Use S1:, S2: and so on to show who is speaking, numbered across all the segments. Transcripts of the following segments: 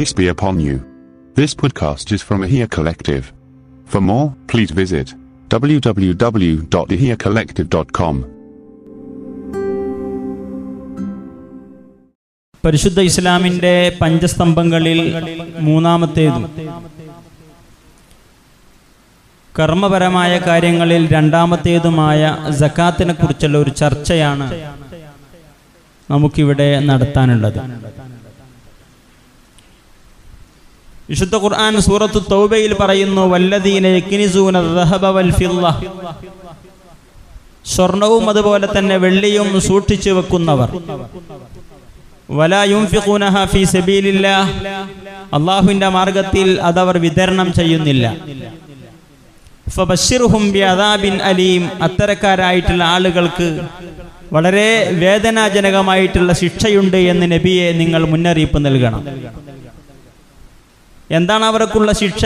S1: Peace be upon you. This podcast is from Ahia Collective. For more, please visit www.ahiacollective.com. പരിശുദ്ധ ഇസ്ലാമിന്റെ
S2: പഞ്ചസ്തംഭങ്ങളിൽ മൂന്നാമത്തേതും കർമ്മപരമായ കാര്യങ്ങളിൽ രണ്ടാമത്തേതുമായ ജക്കാത്തിനെ കുറിച്ചുള്ള ഒരു ചർച്ചയാണ് നമുക്കിവിടെ നടത്താനുള്ളത് വിശുദ്ധ ഖുർആൻ സൂറത്ത് തൗബയിൽ പറയുന്നു വല്ലദീന സ്വർണവും അതുപോലെ തന്നെ വെള്ളിയും സൂക്ഷിച്ചു വെക്കുന്നവർ അള്ളാഹുവിന്റെ മാർഗത്തിൽ അതവർ വിതരണം ചെയ്യുന്നില്ല അലീം അത്തരക്കാരായിട്ടുള്ള ആളുകൾക്ക് വളരെ വേദനാജനകമായിട്ടുള്ള ശിക്ഷയുണ്ട് എന്ന് നബിയെ നിങ്ങൾ മുന്നറിയിപ്പ് നൽകണം എന്താണ് അവർക്കുള്ള ശിക്ഷ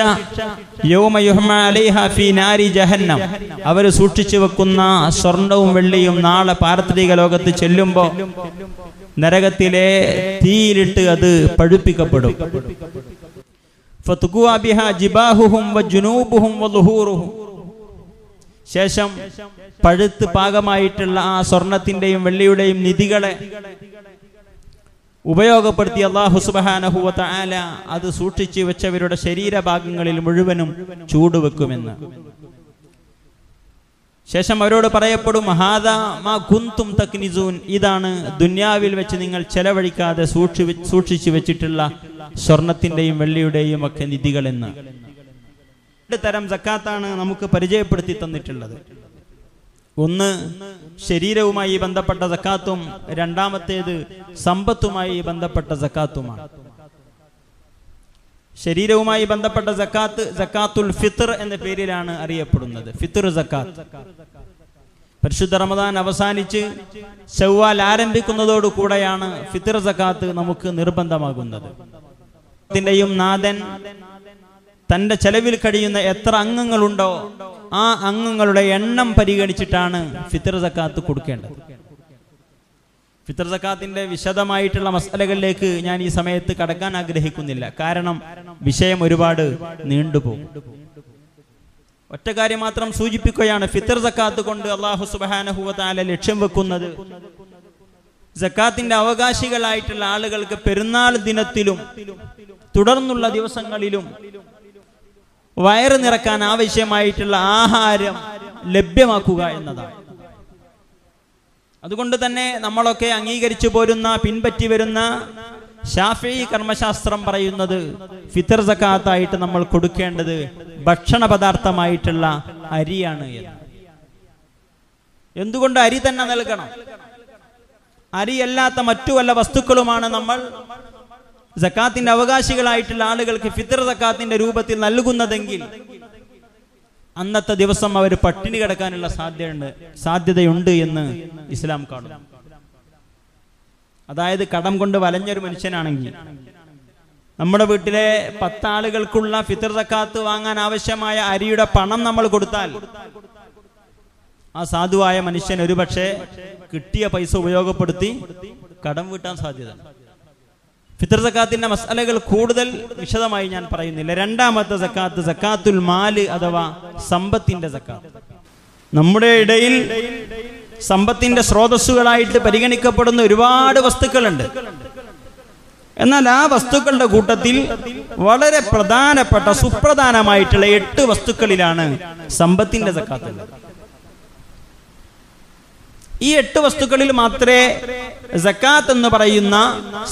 S2: ജഹന്നം അവർ സൂക്ഷിച്ചു വെക്കുന്ന സ്വർണവും വെള്ളിയും നാളെ പാർത്ഥിക ലോകത്ത് ചെല്ലുമ്പോൾ നരകത്തിലെ തീയിലിട്ട് അത് പഴുപ്പിക്കപ്പെടും ശേഷം പഴുത്ത് പാകമായിട്ടുള്ള ആ സ്വർണത്തിന്റെയും വെള്ളിയുടെയും നിധികളെ ഉപയോഗപ്പെടുത്തി അള്ളാഹു സുബഹാനഹുവത്ത ആല അത് സൂക്ഷിച്ചു വെച്ചവരുടെ ശരീരഭാഗങ്ങളിൽ മുഴുവനും ചൂടുവെക്കുമെന്ന് ശേഷം അവരോട് പറയപ്പെടും മഹാദ മാ കുന്തും തക്നിസൂൻ ഇതാണ് ദുന്യാവിൽ വെച്ച് നിങ്ങൾ ചെലവഴിക്കാതെ സൂക്ഷി സൂക്ഷിച്ചു വെച്ചിട്ടുള്ള സ്വർണത്തിന്റെയും വെള്ളിയുടെയും ഒക്കെ നിധികളെന്ന് രണ്ട് തരം സക്കാത്താണ് നമുക്ക് പരിചയപ്പെടുത്തി തന്നിട്ടുള്ളത് ഒന്ന് ശരീരവുമായി ബന്ധപ്പെട്ട സക്കാത്തും രണ്ടാമത്തേത് സമ്പത്തുമായി ബന്ധപ്പെട്ട സക്കാത്തുമാണ് ശരീരവുമായി ബന്ധപ്പെട്ട സക്കാത്ത് സക്കാത്തുൽ ഫിത്തർ എന്ന പേരിലാണ് അറിയപ്പെടുന്നത് ഫിത്തർ സക്കാത്ത് പരിശുദ്ധ റമദാൻ അവസാനിച്ച് ചൊവ്വാൽ ആരംഭിക്കുന്നതോടുകൂടെയാണ് ഫിത്തർ സക്കാത്ത് നമുക്ക് നിർബന്ധമാകുന്നത് ത്തിന്റെയും നാഥൻ തൻ്റെ ചെലവിൽ കഴിയുന്ന എത്ര അംഗങ്ങളുണ്ടോ ആ അംഗങ്ങളുടെ എണ്ണം പരിഗണിച്ചിട്ടാണ് ഫിത്തർ സക്കാത്ത് കൊടുക്കേണ്ടത് ഫിത്തർ സക്കാത്തിന്റെ വിശദമായിട്ടുള്ള മസലകളിലേക്ക് ഞാൻ ഈ സമയത്ത് കടക്കാൻ ആഗ്രഹിക്കുന്നില്ല കാരണം വിഷയം ഒരുപാട് നീണ്ടുപോകും ഒറ്റ കാര്യം മാത്രം സൂചിപ്പിക്കുകയാണ് ഫിത്തർ സക്കാത്ത് കൊണ്ട് അള്ളാഹു സുബാനഹുവത്താല ലക്ഷ്യം വെക്കുന്നത് സക്കാത്തിന്റെ അവകാശികളായിട്ടുള്ള ആളുകൾക്ക് പെരുന്നാൾ ദിനത്തിലും തുടർന്നുള്ള ദിവസങ്ങളിലും വയറ് നിറക്കാൻ ആവശ്യമായിട്ടുള്ള ആഹാരം ലഭ്യമാക്കുക എന്നതാണ് അതുകൊണ്ട് തന്നെ നമ്മളൊക്കെ അംഗീകരിച്ചു പോരുന്ന പിൻപറ്റി വരുന്ന ഷാഫി കർമ്മശാസ്ത്രം പറയുന്നത് ഫിത്തർ സക്കാത്തായിട്ട് നമ്മൾ കൊടുക്കേണ്ടത് ഭക്ഷണ പദാർത്ഥമായിട്ടുള്ള അരിയാണ് എന്ന് എന്തുകൊണ്ട് അരി തന്നെ നൽകണം അരിയല്ലാത്ത മറ്റു വല്ല വസ്തുക്കളുമാണ് നമ്മൾ സക്കാത്തിന്റെ അവകാശികളായിട്ടുള്ള ആളുകൾക്ക് ഫിത്തർ സക്കാത്തിന്റെ രൂപത്തിൽ നൽകുന്നതെങ്കിൽ അന്നത്തെ ദിവസം അവർ പട്ടിണി കിടക്കാനുള്ള സാധ്യതയുണ്ട് സാധ്യതയുണ്ട് എന്ന് ഇസ്ലാം കാണും അതായത് കടം കൊണ്ട് വലഞ്ഞൊരു മനുഷ്യനാണെങ്കിൽ നമ്മുടെ വീട്ടിലെ പത്താളുകൾക്കുള്ള ഫിത്തർ സക്കാത്ത് വാങ്ങാൻ ആവശ്യമായ അരിയുടെ പണം നമ്മൾ കൊടുത്താൽ ആ സാധുവായ മനുഷ്യൻ ഒരുപക്ഷെ കിട്ടിയ പൈസ ഉപയോഗപ്പെടുത്തി കടം വീട്ടാൻ സാധ്യതയുണ്ട് ഫിത്തർ സക്കാത്തിന്റെ മസാലകൾ കൂടുതൽ വിശദമായി ഞാൻ പറയുന്നില്ല രണ്ടാമത്തെ സക്കാത്ത് സക്കാത്തുൽ മാല് അഥവാ സമ്പത്തിന്റെ സക്കാത്ത് നമ്മുടെ ഇടയിൽ സമ്പത്തിന്റെ സ്രോതസ്സുകളായിട്ട് പരിഗണിക്കപ്പെടുന്ന ഒരുപാട് വസ്തുക്കളുണ്ട് എന്നാൽ ആ വസ്തുക്കളുടെ കൂട്ടത്തിൽ വളരെ പ്രധാനപ്പെട്ട സുപ്രധാനമായിട്ടുള്ള എട്ട് വസ്തുക്കളിലാണ് സമ്പത്തിന്റെ സക്കാത്തുള്ളത് ഈ എട്ട് വസ്തുക്കളിൽ മാത്രമേ ജക്കാത്ത് എന്ന് പറയുന്ന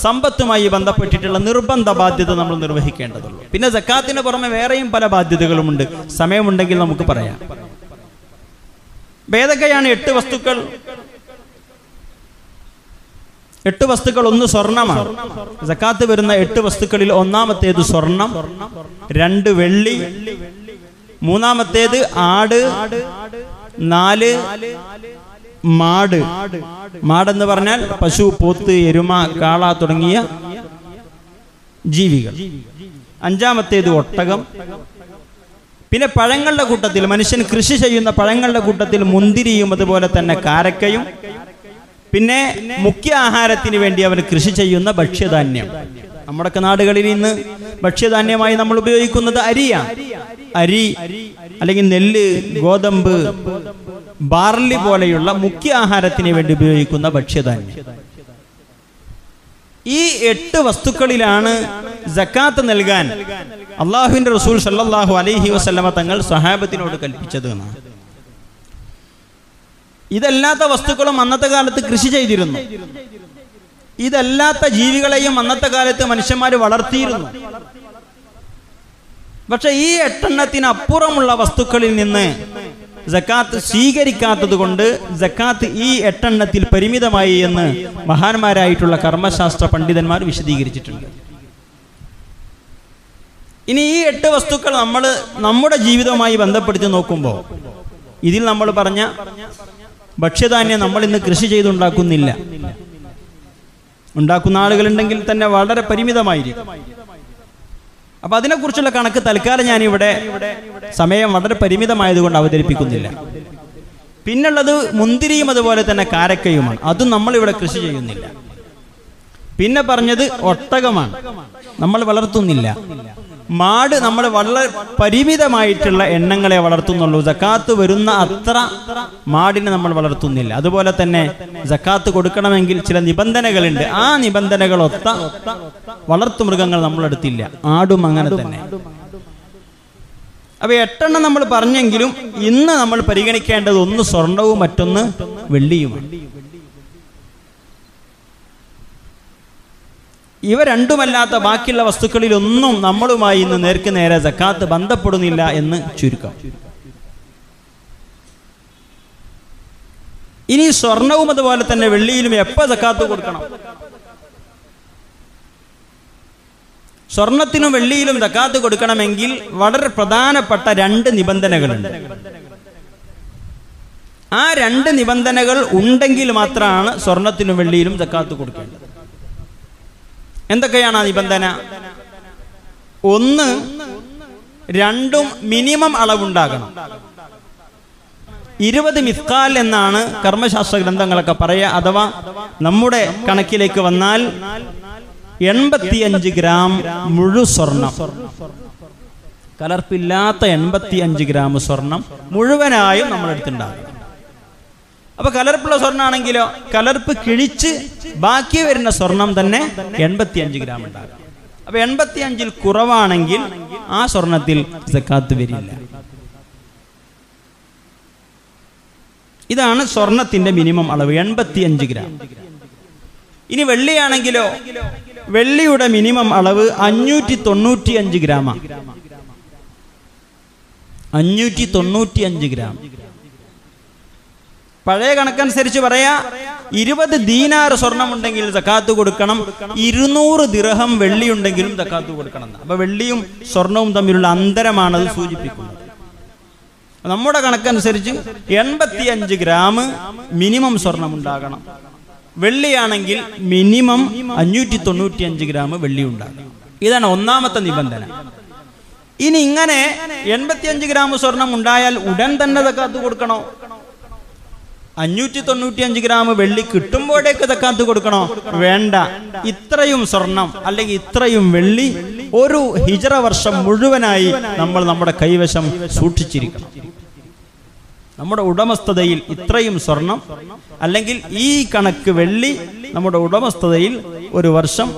S2: സമ്പത്തുമായി ബന്ധപ്പെട്ടിട്ടുള്ള നിർബന്ധ ബാധ്യത നമ്മൾ നിർവഹിക്കേണ്ടതുള്ളൂ പിന്നെ ജക്കാത്തിന് പുറമെ വേറെയും പല ബാധ്യതകളുമുണ്ട് സമയമുണ്ടെങ്കിൽ നമുക്ക് പറയാം ഏതൊക്കെയാണ് എട്ട് വസ്തുക്കൾ എട്ട് വസ്തുക്കൾ ഒന്ന് സ്വർണമാണ് ജക്കാത്ത് വരുന്ന എട്ട് വസ്തുക്കളിൽ ഒന്നാമത്തേത് സ്വർണം രണ്ട് വെള്ളി മൂന്നാമത്തേത് ആട് നാല് മാട് മാടെന്ന് പറഞ്ഞാൽ പശു പോത്ത് എരുമ കാള തുടങ്ങിയ ജീവികൾ അഞ്ചാമത്തേത് ഒട്ടകം പിന്നെ പഴങ്ങളുടെ കൂട്ടത്തിൽ മനുഷ്യൻ കൃഷി ചെയ്യുന്ന പഴങ്ങളുടെ കൂട്ടത്തിൽ മുന്തിരിയും അതുപോലെ തന്നെ കാരക്കയും പിന്നെ മുഖ്യ ആഹാരത്തിന് വേണ്ടി അവർ കൃഷി ചെയ്യുന്ന ഭക്ഷ്യധാന്യം നമ്മുടെ നാടുകളിൽ ഇന്ന് ഭക്ഷ്യധാന്യമായി നമ്മൾ ഉപയോഗിക്കുന്നത് അരിയാണ് അരി അല്ലെങ്കിൽ നെല്ല് ഗോതമ്പ് ബാർലി പോലെയുള്ള മുഖ്യ ആഹാരത്തിന് വേണ്ടി ഉപയോഗിക്കുന്ന ഭക്ഷ്യധാന്യം ഈ എട്ട് വസ്തുക്കളിലാണ് ജക്കാത്ത് നൽകാൻ അള്ളാഹുവിന്റെ റസൂൽ സല്ലാഹു അലൈഹി വസ്ലമ തങ്ങൾ സഹാബത്തിനോട് കൽപ്പിച്ചത് എന്നാണ് ഇതല്ലാത്ത വസ്തുക്കളും അന്നത്തെ കാലത്ത് കൃഷി ചെയ്തിരുന്നു ഇതല്ലാത്ത ജീവികളെയും അന്നത്തെ കാലത്ത് മനുഷ്യന്മാർ വളർത്തിയിരുന്നു പക്ഷെ ഈ എട്ടെണ്ണത്തിനപ്പുറമുള്ള വസ്തുക്കളിൽ നിന്ന് ജക്കാത്ത് സ്വീകരിക്കാത്തത് കൊണ്ട് ജക്കാത്ത് ഈ എട്ടെണ്ണത്തിൽ പരിമിതമായി എന്ന് മഹാന്മാരായിട്ടുള്ള കർമ്മശാസ്ത്ര പണ്ഡിതന്മാർ വിശദീകരിച്ചിട്ടുണ്ട് ഇനി ഈ എട്ട് വസ്തുക്കൾ നമ്മൾ നമ്മുടെ ജീവിതവുമായി ബന്ധപ്പെടുത്തി നോക്കുമ്പോൾ ഇതിൽ നമ്മൾ പറഞ്ഞ ഭക്ഷ്യധാന്യം നമ്മൾ ഇന്ന് കൃഷി ചെയ്തുണ്ടാക്കുന്നില്ല ഉണ്ടാക്കുന്ന ആളുകളുണ്ടെങ്കിൽ തന്നെ വളരെ പരിമിതമായിരിക്കും അപ്പൊ അതിനെക്കുറിച്ചുള്ള കണക്ക് തൽക്കാലം ഞാൻ ഇവിടെ സമയം വളരെ പരിമിതമായതുകൊണ്ട് അവതരിപ്പിക്കുന്നില്ല പിന്നുള്ളത് മുന്തിരിയും അതുപോലെ തന്നെ കാരക്കയുമാണ് അതും നമ്മളിവിടെ കൃഷി ചെയ്യുന്നില്ല പിന്നെ പറഞ്ഞത് ഒട്ടകമാണ് നമ്മൾ വളർത്തുന്നില്ല മാട് നമ്മൾ വളരെ പരിമിതമായിട്ടുള്ള എണ്ണങ്ങളെ വളർത്തുന്നുള്ളൂ ജക്കാത്ത് വരുന്ന അത്ര മാടിനെ നമ്മൾ വളർത്തുന്നില്ല അതുപോലെ തന്നെ ജക്കാത്ത് കൊടുക്കണമെങ്കിൽ ചില നിബന്ധനകളുണ്ട് ആ നിബന്ധനകളൊത്ത വളർത്തു മൃഗങ്ങൾ നമ്മളെടുത്തില്ല ആടും അങ്ങനെ തന്നെ അപ്പൊ എട്ടെണ്ണം നമ്മൾ പറഞ്ഞെങ്കിലും ഇന്ന് നമ്മൾ പരിഗണിക്കേണ്ടത് ഒന്ന് സ്വർണവും മറ്റൊന്ന് വെള്ളിയുമാണ് ഇവ രണ്ടുമല്ലാത്ത ബാക്കിയുള്ള വസ്തുക്കളിലൊന്നും നമ്മളുമായി ഇന്ന് നേർക്ക് നേരെ സക്കാത്ത് ബന്ധപ്പെടുന്നില്ല എന്ന് ചുരുക്കം ഇനി സ്വർണവും അതുപോലെ തന്നെ വെള്ളിയിലും എപ്പോൾ സക്കാത്ത് കൊടുക്കണം സ്വർണത്തിനും വെള്ളിയിലും സക്കാത്ത് കൊടുക്കണമെങ്കിൽ വളരെ പ്രധാനപ്പെട്ട രണ്ട് നിബന്ധനകളുണ്ട് ആ രണ്ട് നിബന്ധനകൾ ഉണ്ടെങ്കിൽ മാത്രമാണ് സ്വർണത്തിനും വെള്ളിയിലും സക്കാത്ത് കൊടുക്കേണ്ടത് എന്തൊക്കെയാണ് ആ നിബന്ധന ഒന്ന് രണ്ടും മിനിമം അളവുണ്ടാകണം ഇരുപത് മിസ്കാൽ എന്നാണ് കർമ്മശാസ്ത്ര ഗ്രന്ഥങ്ങളൊക്കെ പറയുക അഥവാ നമ്മുടെ കണക്കിലേക്ക് വന്നാൽ എൺപത്തിയഞ്ച് ഗ്രാം മുഴു സ്വർണം കലർപ്പില്ലാത്ത എൺപത്തി അഞ്ച് ഗ്രാം സ്വർണം മുഴുവനായും നമ്മളെടുത്തുണ്ടാകും അപ്പൊ കലർപ്പുള്ള സ്വർണ്ണമാണെങ്കിലോ കലർപ്പ് കിഴിച്ച് ബാക്കി വരുന്ന സ്വർണം തന്നെ എൺപത്തി അഞ്ച് ഗ്രാം ഉണ്ടാകും അപ്പൊ എൺപത്തി അഞ്ചിൽ കുറവാണെങ്കിൽ ആ സ്വർണത്തിൽ സക്കാത്ത് വരില്ല ഇതാണ് സ്വർണത്തിന്റെ മിനിമം അളവ് എൺപത്തി അഞ്ച് ഗ്രാം ഇനി വെള്ളിയാണെങ്കിലോ വെള്ളിയുടെ മിനിമം അളവ് അഞ്ഞൂറ്റി തൊണ്ണൂറ്റി അഞ്ച് ഗ്രാമാണ് അഞ്ഞൂറ്റി തൊണ്ണൂറ്റി അഞ്ച് ഗ്രാം പഴയ കണക്കനുസരിച്ച് പറയാ ഇരുപത് ദീനാറ് സ്വർണമുണ്ടെങ്കിൽ തക്കാത്ത് കൊടുക്കണം ഇരുന്നൂറ് ദിർഹം വെള്ളിയുണ്ടെങ്കിലും തക്കാത്ത് കൊടുക്കണം അപ്പൊ വെള്ളിയും സ്വർണവും തമ്മിലുള്ള അന്തരമാണത് സൂചിപ്പിക്കുന്നത് നമ്മുടെ കണക്കനുസരിച്ച് അഞ്ച് ഗ്രാം മിനിമം സ്വർണം ഉണ്ടാകണം വെള്ളിയാണെങ്കിൽ മിനിമം അഞ്ഞൂറ്റി അഞ്ച് ഗ്രാം വെള്ളി ഉണ്ടാകണം ഇതാണ് ഒന്നാമത്തെ നിബന്ധന ഇനി ഇങ്ങനെ എൺപത്തിയഞ്ച് ഗ്രാം സ്വർണം ഉണ്ടായാൽ ഉടൻ തന്നെ തക്കാത്ത് കൊടുക്കണോ അഞ്ഞൂറ്റി അഞ്ച് ഗ്രാം വെള്ളി കിട്ടുമ്പോഴേക്ക് തക്കാത്ത് കൊടുക്കണോ വേണ്ട ഇത്രയും സ്വർണം അല്ലെങ്കിൽ ഇത്രയും വെള്ളി ഒരു ഹിജറ വർഷം മുഴുവനായി നമ്മൾ നമ്മുടെ കൈവശം സൂക്ഷിച്ചിരിക്കണം നമ്മുടെ ഉടമസ്ഥതയിൽ ഇത്രയും സ്വർണം അല്ലെങ്കിൽ ഈ കണക്ക് വെള്ളി നമ്മുടെ ഉടമസ്ഥതയിൽ ഒരു വർഷം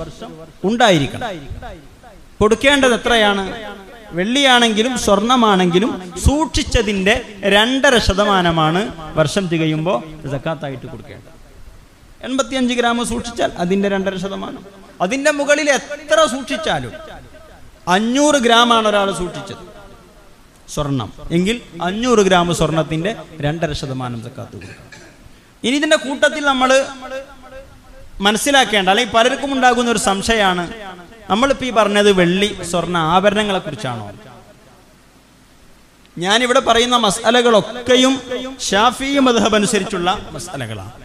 S2: ഉണ്ടായിരിക്കണം കൊടുക്കേണ്ടത് എത്രയാണ് വെള്ളിയാണെങ്കിലും സ്വർണമാണെങ്കിലും സൂക്ഷിച്ചതിൻ്റെ രണ്ടര ശതമാനമാണ് വർഷം തികയുമ്പോൾ ജക്കാത്തായിട്ട് കൊടുക്കേണ്ടത് എൺപത്തിയഞ്ച് ഗ്രാം സൂക്ഷിച്ചാൽ അതിൻ്റെ രണ്ടര ശതമാനം അതിൻ്റെ മുകളിൽ എത്ര സൂക്ഷിച്ചാലും അഞ്ഞൂറ് ഗ്രാമാണ് ഒരാൾ സൂക്ഷിച്ചത് സ്വർണം എങ്കിൽ അഞ്ഞൂറ് ഗ്രാം സ്വർണത്തിൻ്റെ രണ്ടര ശതമാനം ജക്കാത്ത് കൊടുക്കണം ഇനി ഇതിൻ്റെ കൂട്ടത്തിൽ നമ്മൾ മനസ്സിലാക്കേണ്ട അല്ലെങ്കിൽ പലർക്കും ഉണ്ടാകുന്ന ഒരു സംശയമാണ് നമ്മളിപ്പോ ഈ പറഞ്ഞത് വെള്ളി സ്വർണ്ണ ആഭരണങ്ങളെ കുറിച്ചാണോ ഞാനിവിടെ പറയുന്ന മസാലകളൊക്കെയും ഷാഫി മദ്ഹബ് അനുസരിച്ചുള്ള മസാലകളാണ്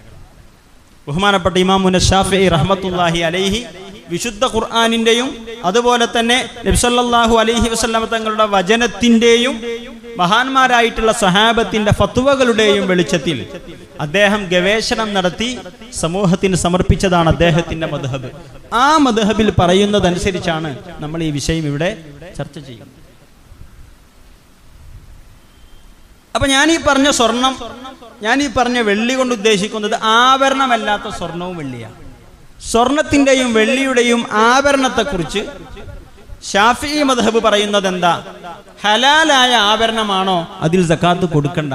S2: ബഹുമാനപ്പെട്ട ഇമാമുന ഷാഫി റഹ്മത്തുല്ലാഹി അലൈഹി വിശുദ്ധ ഖുർആാനിന്റെയും അതുപോലെ തന്നെ നബ്സല്ലാഹു അലൈഹി വസ്ലാമ തങ്ങളുടെ വചനത്തിന്റെയും മഹാന്മാരായിട്ടുള്ള സഹാബത്തിന്റെ ഫത്തുവകളുടെയും വെളിച്ചത്തിൽ അദ്ദേഹം ഗവേഷണം നടത്തി സമൂഹത്തിന് സമർപ്പിച്ചതാണ് അദ്ദേഹത്തിന്റെ മധുഹബ് ആ മധുഹബിൽ പറയുന്നതനുസരിച്ചാണ് നമ്മൾ ഈ വിഷയം ഇവിടെ ചർച്ച ചെയ്യുന്നത് അപ്പൊ ഞാൻ ഈ പറഞ്ഞ സ്വർണം ഞാൻ ഈ പറഞ്ഞ വെള്ളി കൊണ്ട് ഉദ്ദേശിക്കുന്നത് ആവരണമല്ലാത്ത സ്വർണവും വെള്ളിയാണ് സ്വർണത്തിന്റെയും വെള്ളിയുടെയും ആവരണത്തെക്കുറിച്ച് ഷാഫി മദഹബ് പറയുന്നത് എന്താ ഹലാലായ ആഭരണമാണോ അതിൽ സക്കാത്ത് കൊടുക്കണ്ട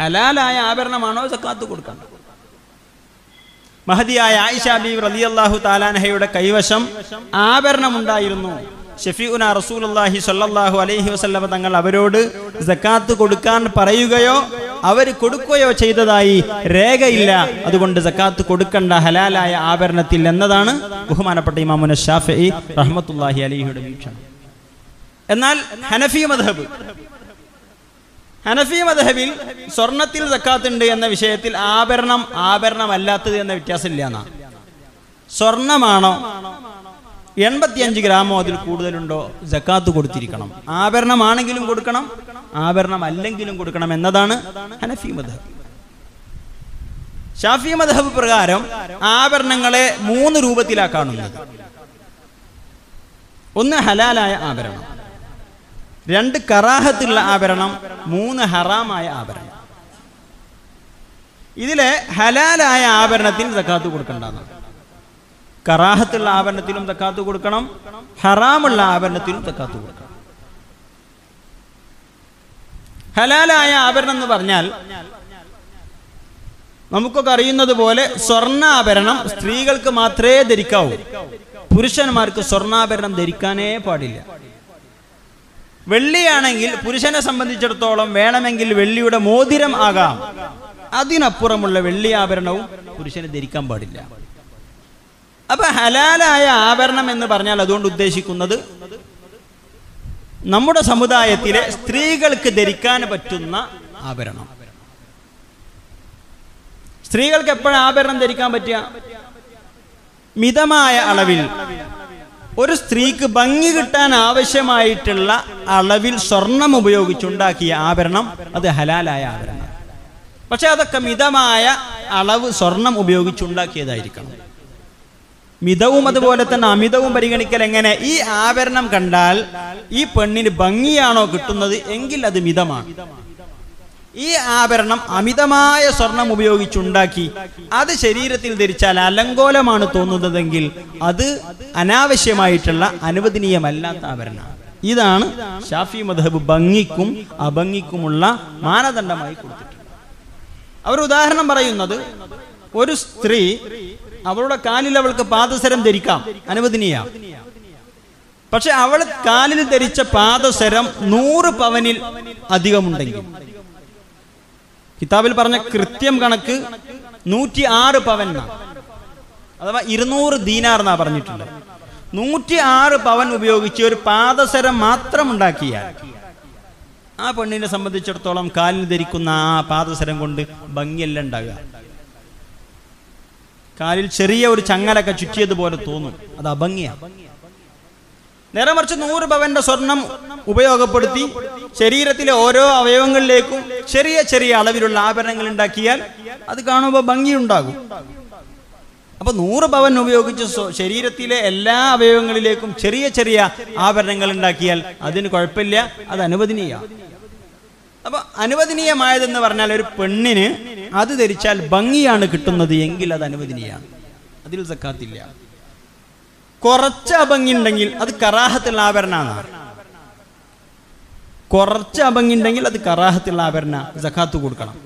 S2: ഹലാലായ ആഭരണമാണോ സക്കാത്ത് കൊടുക്കണ്ട മഹതിയായ ആയിഷ ബി റലിയല്ലാഹു താലാനഹയുടെ കൈവശം ആഭരണമുണ്ടായിരുന്നു ഷെഫീഉന റസൂലുല്ലാഹി സല്ലാഹു അലൈഹി വസല്ലമ തങ്ങൾ അവരോട് സക്കാത്ത് കൊടുക്കാൻ പറയുകയോ അവർ കൊടുക്കുകയോ ചെയ്തതായി രേഖയില്ല അതുകൊണ്ട് സക്കാത്ത് കൊടുക്കേണ്ട ഹലാലായ ആഭരണത്തിൽ എന്നതാണ് ബഹുമാനപ്പെട്ട ഇമാമുന ഷാഫി റഹ്മത്തുല്ലാഹി അലിഹിയുടെ വീക്ഷണം എന്നാൽ ഹനഫി മധബ് ഹനഫി മദഹബിൽ സ്വർണത്തിൽ സക്കാത്തുണ്ട് എന്ന വിഷയത്തിൽ ആഭരണം ആഭരണമല്ലാത്തത് എന്ന ഇല്ല എന്നാണ് സ്വർണമാണോ എൺപത്തിയഞ്ച് ഗ്രാമോ അതിൽ കൂടുതലുണ്ടോ ജക്കാത്ത് കൊടുത്തിരിക്കണം ആഭരണമാണെങ്കിലും കൊടുക്കണം ആഭരണം അല്ലെങ്കിലും കൊടുക്കണം എന്നതാണ് ഹനഫി മദ്ഹബ് ഷാഫി മദ്ഹബ് പ്രകാരം ആഭരണങ്ങളെ മൂന്ന് രൂപത്തിലാ ഒന്ന് ഹലാലായ ആഭരണം രണ്ട് കറാഹത്തുള്ള ആഭരണം മൂന്ന് ഹറാമായ ആഭരണം ഇതിലെ ഹലാലായ ആഭരണത്തിന് സക്കാത്ത് കൊടുക്കേണ്ടതാണ് കറാഹത്തുള്ള ആഭരണത്തിലും തക്കാത്ത് കൊടുക്കണം ഹറാമുള്ള ആഭരണത്തിലും തക്കാത്ത് കൊടുക്കണം ഹലാലായ ആഭരണം എന്ന് പറഞ്ഞാൽ നമുക്കൊക്കെ അറിയുന്നത് പോലെ സ്വർണ്ണാഭരണം സ്ത്രീകൾക്ക് മാത്രമേ ധരിക്കാവൂ പുരുഷന്മാർക്ക് സ്വർണ്ണാഭരണം ധരിക്കാനേ പാടില്ല വെള്ളിയാണെങ്കിൽ പുരുഷനെ സംബന്ധിച്ചിടത്തോളം വേണമെങ്കിൽ വെള്ളിയുടെ മോതിരം ആകാം അതിനപ്പുറമുള്ള വെള്ളി ആഭരണവും പുരുഷന് ധരിക്കാൻ പാടില്ല അപ്പൊ ഹലാലായ ആഭരണം എന്ന് പറഞ്ഞാൽ അതുകൊണ്ട് ഉദ്ദേശിക്കുന്നത് നമ്മുടെ സമുദായത്തിലെ സ്ത്രീകൾക്ക് ധരിക്കാൻ പറ്റുന്ന ആഭരണം സ്ത്രീകൾക്ക് എപ്പോഴും ആഭരണം ധരിക്കാൻ പറ്റുക മിതമായ അളവിൽ ഒരു സ്ത്രീക്ക് ഭംഗി കിട്ടാൻ ആവശ്യമായിട്ടുള്ള അളവിൽ സ്വർണം ഉപയോഗിച്ചുണ്ടാക്കിയ ആഭരണം അത് ഹലാലായ ആഭരണം പക്ഷെ അതൊക്കെ മിതമായ അളവ് സ്വർണം ഉപയോഗിച്ചുണ്ടാക്കിയതായിരിക്കണം മിതവും അതുപോലെ തന്നെ അമിതവും പരിഗണിക്കൽ എങ്ങനെ ഈ ആഭരണം കണ്ടാൽ ഈ പെണ്ണിന് ഭംഗിയാണോ കിട്ടുന്നത് എങ്കിൽ അത് മിതമാണ് ഈ ആഭരണം അമിതമായ സ്വർണം ഉപയോഗിച്ചുണ്ടാക്കി അത് ശരീരത്തിൽ ധരിച്ചാൽ അലങ്കോലമാണ് തോന്നുന്നതെങ്കിൽ അത് അനാവശ്യമായിട്ടുള്ള അനുവദനീയമല്ലാത്ത ആഭരണമാണ് ഇതാണ് ഷാഫി മധബ് ഭംഗിക്കും അഭംഗിക്കുമുള്ള മാനദണ്ഡമായി കൊടുത്തിട്ടുള്ളത് അവർ ഉദാഹരണം പറയുന്നത് ഒരു സ്ത്രീ അവളുടെ കാലിൽ അവൾക്ക് പാദസരം ധരിക്കാം അനുവദനീയ പക്ഷെ അവൾ കാലിൽ ധരിച്ച പാദസരം നൂറ് പവനിൽ അധികമുണ്ടെങ്കിൽ കിതാബിൽ പറഞ്ഞ കൃത്യം കണക്ക് നൂറ്റി ആറ് പവൻ അഥവാ ഇരുന്നൂറ് ദീനാർ എന്നാ പറഞ്ഞിട്ടുണ്ട് നൂറ്റി ആറ് പവൻ ഉപയോഗിച്ച് ഒരു പാദസരം മാത്രം ഉണ്ടാക്കിയാൽ ആ പെണ്ണിനെ സംബന്ധിച്ചിടത്തോളം കാലിൽ ധരിക്കുന്ന ആ പാദസരം കൊണ്ട് ഭംഗിയല്ല ഉണ്ടാകുക കാലിൽ ചെറിയ ഒരു ചങ്ങലൊക്കെ ചുറ്റിയതുപോലെ തോന്നും അത് അഭംഗിയ നേരെ മറിച്ച് നൂറ് പവന്റെ സ്വർണം ഉപയോഗപ്പെടുത്തി ശരീരത്തിലെ ഓരോ അവയവങ്ങളിലേക്കും ചെറിയ ചെറിയ അളവിലുള്ള ആഭരണങ്ങൾ ഉണ്ടാക്കിയാൽ അത് കാണുമ്പോൾ ഭംഗിയുണ്ടാകും അപ്പൊ നൂറ് പവൻ ഉപയോഗിച്ച് ശരീരത്തിലെ എല്ലാ അവയവങ്ങളിലേക്കും ചെറിയ ചെറിയ ആഭരണങ്ങൾ ഉണ്ടാക്കിയാൽ അതിന് കുഴപ്പമില്ല അത് അനുവദനീയ അപ്പോൾ അനുവദനീയമായതെന്ന് പറഞ്ഞാൽ ഒരു പെണ്ണിന് അത് ധരിച്ചാൽ ഭംഗിയാണ് കിട്ടുന്നത് എങ്കിൽ അത് അനുവദനീയമാണ് അതിൽ സക്കാത്തില്ല കുറച്ച് അഭംഗി ഉണ്ടെങ്കിൽ അത് കറാഹത്തുള്ള ആഭരണ കുറച്ച് അഭംഗി ഉണ്ടെങ്കിൽ അത് കറാഹത്തുള്ള ആഭരണ സക്കാത്ത് കൊടുക്കണം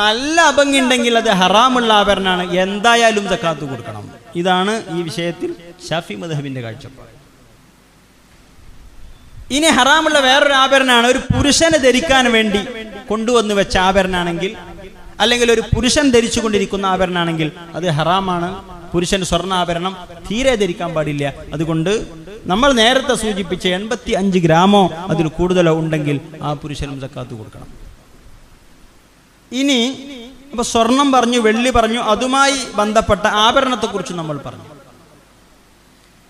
S2: നല്ല അഭംഗി ഉണ്ടെങ്കിൽ അത് ഹറാമുള്ള ആഭരണമാണ് എന്തായാലും സക്കാത്ത് കൊടുക്കണം ഇതാണ് ഈ വിഷയത്തിൽ ഷാഫി മദഹബിന്റെ കാഴ്ചപ്പാട് ഇനി ഹറാമുള്ള വേറൊരു ആഭരണമാണ് ഒരു പുരുഷനെ ധരിക്കാൻ വേണ്ടി കൊണ്ടുവന്ന് വെച്ച ആഭരണമാണെങ്കിൽ അല്ലെങ്കിൽ ഒരു പുരുഷൻ ധരിച്ചു കൊണ്ടിരിക്കുന്ന ആഭരണമാണെങ്കിൽ അത് ഹറാമാണ് പുരുഷൻ സ്വർണ്ണാഭരണം തീരെ ധരിക്കാൻ പാടില്ല അതുകൊണ്ട് നമ്മൾ നേരത്തെ സൂചിപ്പിച്ച എൺപത്തി അഞ്ച് ഗ്രാമോ അതിൽ കൂടുതലോ ഉണ്ടെങ്കിൽ ആ പുരുഷനും സക്കാത്ത് കൊടുക്കണം ഇനി ഇപ്പൊ സ്വർണം പറഞ്ഞു വെള്ളി പറഞ്ഞു അതുമായി ബന്ധപ്പെട്ട ആഭരണത്തെക്കുറിച്ച് നമ്മൾ പറഞ്ഞു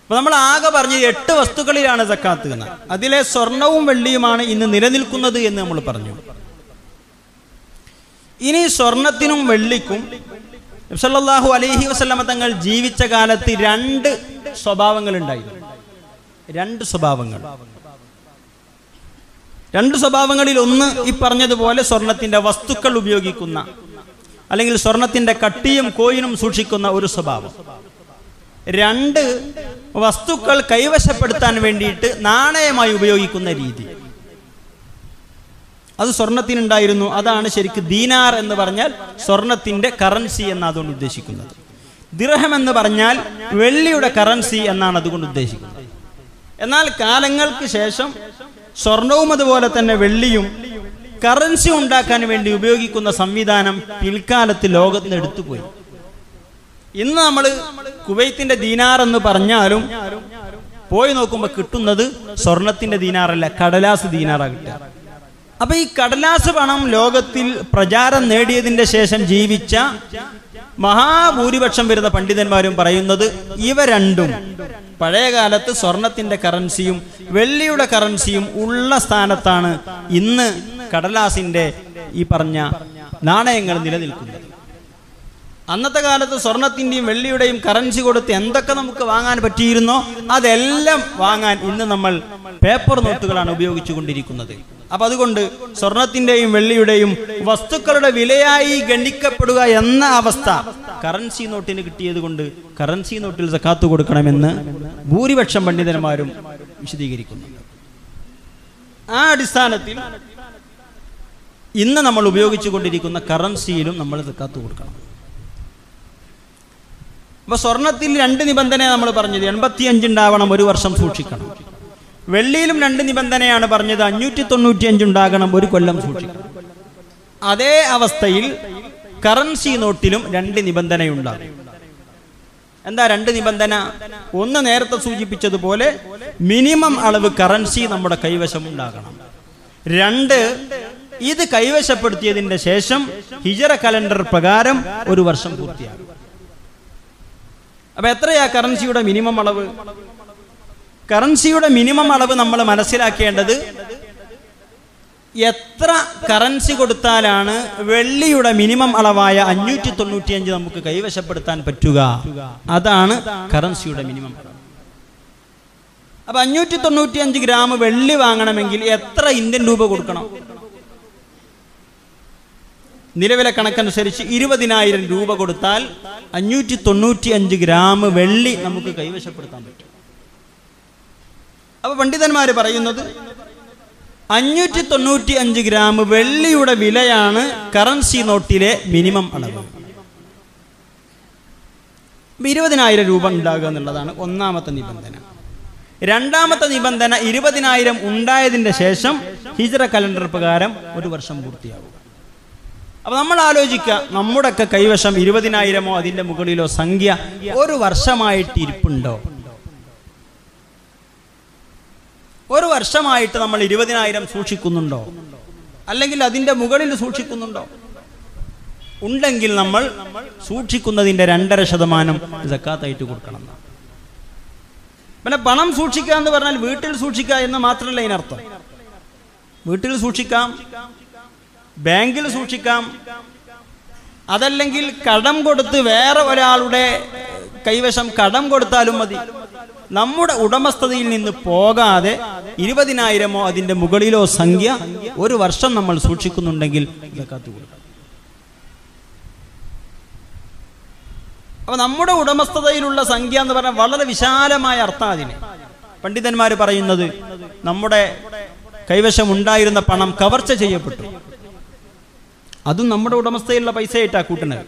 S2: അപ്പൊ നമ്മൾ ആകെ പറഞ്ഞ എട്ട് വസ്തുക്കളിലാണ് സക്കാത്ത് എന്ന് അതിലെ സ്വർണവും വെള്ളിയുമാണ് ഇന്ന് നിലനിൽക്കുന്നത് എന്ന് നമ്മൾ പറഞ്ഞു ഇനി സ്വർണത്തിനും വെള്ളിക്കും നബ്സല്ലാഹു അലഹി വസ്ലമ തങ്ങൾ ജീവിച്ച കാലത്ത് രണ്ട് സ്വഭാവങ്ങൾ ഉണ്ടായി രണ്ട് സ്വഭാവങ്ങൾ രണ്ട് സ്വഭാവങ്ങളിൽ ഒന്ന് ഈ പറഞ്ഞതുപോലെ സ്വർണത്തിന്റെ വസ്തുക്കൾ ഉപയോഗിക്കുന്ന അല്ലെങ്കിൽ സ്വർണത്തിന്റെ കട്ടിയും കോയിനും സൂക്ഷിക്കുന്ന ഒരു സ്വഭാവം രണ്ട് വസ്തുക്കൾ കൈവശപ്പെടുത്താൻ വേണ്ടിയിട്ട് നാണയമായി ഉപയോഗിക്കുന്ന രീതി അത് സ്വർണത്തിനുണ്ടായിരുന്നു അതാണ് ശരിക്ക് ദീനാർ എന്ന് പറഞ്ഞാൽ സ്വർണത്തിന്റെ കറൻസി എന്നാണ് അതുകൊണ്ട് ഉദ്ദേശിക്കുന്നത് ദിർഹം എന്ന് പറഞ്ഞാൽ വെള്ളിയുടെ കറൻസി എന്നാണ് അതുകൊണ്ട് ഉദ്ദേശിക്കുന്നത് എന്നാൽ കാലങ്ങൾക്ക് ശേഷം സ്വർണവും അതുപോലെ തന്നെ വെള്ളിയും കറൻസി ഉണ്ടാക്കാൻ വേണ്ടി ഉപയോഗിക്കുന്ന സംവിധാനം പിൽക്കാലത്ത് ലോകത്തിന് എടുത്തുപോയി ഇന്ന് നമ്മൾ കുവൈത്തിന്റെ ദീനാർ എന്ന് പറഞ്ഞാലും പോയി നോക്കുമ്പോൾ കിട്ടുന്നത് സ്വർണത്തിന്റെ ദീനാറല്ല കടലാസ് ദീനാറാണ് കിട്ടുക അപ്പൊ ഈ കടലാസ് പണം ലോകത്തിൽ പ്രചാരം നേടിയതിന്റെ ശേഷം ജീവിച്ച മഹാഭൂരിപക്ഷം വരുന്ന പണ്ഡിതന്മാരും പറയുന്നത് ഇവ രണ്ടും പഴയ കാലത്ത് സ്വർണത്തിന്റെ കറൻസിയും വെള്ളിയുടെ കറൻസിയും ഉള്ള സ്ഥാനത്താണ് ഇന്ന് കടലാസിന്റെ ഈ പറഞ്ഞ നാണയങ്ങൾ നിലനിൽക്കുന്നത് അന്നത്തെ കാലത്ത് സ്വർണത്തിന്റെയും വെള്ളിയുടെയും കറൻസി കൊടുത്ത് എന്തൊക്കെ നമുക്ക് വാങ്ങാൻ പറ്റിയിരുന്നോ അതെല്ലാം വാങ്ങാൻ ഇന്ന് നമ്മൾ പേപ്പർ നോട്ടുകളാണ് ഉപയോഗിച്ചു കൊണ്ടിരിക്കുന്നത് അപ്പം അതുകൊണ്ട് സ്വർണത്തിന്റെയും വെള്ളിയുടെയും വസ്തുക്കളുടെ വിലയായി ഗണിക്കപ്പെടുക എന്ന അവസ്ഥ കറൻസി നോട്ടിന് കിട്ടിയത് കൊണ്ട് കറൻസി നോട്ടിൽ സക്കാത്ത് കൊടുക്കണമെന്ന് ഭൂരിപക്ഷം പണ്ഡിതന്മാരും വിശദീകരിക്കുന്നു ആ അടിസ്ഥാനത്തിൽ ഇന്ന് നമ്മൾ ഉപയോഗിച്ചു കൊണ്ടിരിക്കുന്ന കറൻസിയിലും നമ്മൾ സക്കാത്ത് കൊടുക്കണം അപ്പൊ സ്വർണത്തിൽ രണ്ട് നിബന്ധന നമ്മൾ പറഞ്ഞത് എൺപത്തിയഞ്ച് ഉണ്ടാവണം ഒരു വർഷം സൂക്ഷിക്കണം വെള്ളിയിലും രണ്ട് നിബന്ധനയാണ് പറഞ്ഞത് അഞ്ഞൂറ്റി തൊണ്ണൂറ്റി അഞ്ച് ഉണ്ടാകണം ഒരു കൊല്ലം സൂക്ഷിക്കണം അതേ അവസ്ഥയിൽ കറൻസി നോട്ടിലും രണ്ട് നിബന്ധനയുണ്ടാകും എന്താ രണ്ട് നിബന്ധന ഒന്ന് നേരത്തെ സൂചിപ്പിച്ചതുപോലെ മിനിമം അളവ് കറൻസി നമ്മുടെ കൈവശം ഉണ്ടാകണം രണ്ട് ഇത് കൈവശപ്പെടുത്തിയതിന്റെ ശേഷം ഹിജറ കലണ്ടർ പ്രകാരം ഒരു വർഷം പൂർത്തിയാകും അപ്പൊ എത്രയാ കറൻസിയുടെ മിനിമം അളവ് കറൻസിയുടെ മിനിമം അളവ് നമ്മൾ മനസ്സിലാക്കേണ്ടത് എത്ര കറൻസി കൊടുത്താലാണ് വെള്ളിയുടെ മിനിമം അളവായ അഞ്ഞൂറ്റി അഞ്ച് നമുക്ക് കൈവശപ്പെടുത്താൻ പറ്റുക അതാണ് കറൻസിയുടെ മിനിമം അപ്പൊ അഞ്ഞൂറ്റി അഞ്ച് ഗ്രാം വെള്ളി വാങ്ങണമെങ്കിൽ എത്ര ഇന്ത്യൻ രൂപ കൊടുക്കണം നിലവിലെ കണക്കനുസരിച്ച് ഇരുപതിനായിരം രൂപ കൊടുത്താൽ അഞ്ഞൂറ്റി തൊണ്ണൂറ്റി അഞ്ച് ഗ്രാം വെള്ളി നമുക്ക് കൈവശപ്പെടുത്താൻ പറ്റും അപ്പോൾ പണ്ഡിതന്മാർ പറയുന്നത് അഞ്ഞൂറ്റി തൊണ്ണൂറ്റി അഞ്ച് ഗ്രാം വെള്ളിയുടെ വിലയാണ് കറൻസി നോട്ടിലെ മിനിമം അളവ് ഇരുപതിനായിരം രൂപ ഉണ്ടാകുക എന്നുള്ളതാണ് ഒന്നാമത്തെ നിബന്ധന രണ്ടാമത്തെ നിബന്ധന ഇരുപതിനായിരം ഉണ്ടായതിന്റെ ശേഷം ഹിജറ കലണ്ടർ പ്രകാരം ഒരു വർഷം പൂർത്തിയാവുക അപ്പോൾ നമ്മൾ ആലോചിക്കുക ഒക്കെ കൈവശം ഇരുപതിനായിരമോ അതിൻ്റെ മുകളിലോ സംഖ്യ ഒരു വർഷമായിട്ട് ഇരിപ്പുണ്ടോ ഒരു വർഷമായിട്ട് നമ്മൾ ഇരുപതിനായിരം സൂക്ഷിക്കുന്നുണ്ടോ അല്ലെങ്കിൽ അതിൻ്റെ മുകളിൽ സൂക്ഷിക്കുന്നുണ്ടോ ഉണ്ടെങ്കിൽ നമ്മൾ സൂക്ഷിക്കുന്നതിന്റെ രണ്ടര ശതമാനം ജക്കാത്തായിട്ട് കൊടുക്കണം പിന്നെ പണം സൂക്ഷിക്കുക എന്ന് പറഞ്ഞാൽ വീട്ടിൽ സൂക്ഷിക്കുക എന്ന് മാത്രമല്ല ഇതിനർത്ഥം വീട്ടിൽ സൂക്ഷിക്കാം ബാങ്കിൽ സൂക്ഷിക്കാം അതല്ലെങ്കിൽ കടം കൊടുത്ത് വേറെ ഒരാളുടെ കൈവശം കടം കൊടുത്താലും മതി നമ്മുടെ ഉടമസ്ഥതയിൽ നിന്ന് പോകാതെ ഇരുപതിനായിരമോ അതിൻ്റെ മുകളിലോ സംഖ്യ ഒരു വർഷം നമ്മൾ സൂക്ഷിക്കുന്നുണ്ടെങ്കിൽ അപ്പൊ അപ്പോൾ നമ്മുടെ ഉടമസ്ഥതയിലുള്ള സംഖ്യ എന്ന് പറഞ്ഞാൽ വളരെ വിശാലമായ അർത്ഥം അതിന് പണ്ഡിതന്മാർ പറയുന്നത് നമ്മുടെ കൈവശം ഉണ്ടായിരുന്ന പണം കവർച്ച ചെയ്യപ്പെട്ടു അതും നമ്മുടെ ഉടമസ്ഥയിലുള്ള പൈസ ആയിട്ടാ കൂട്ടണത്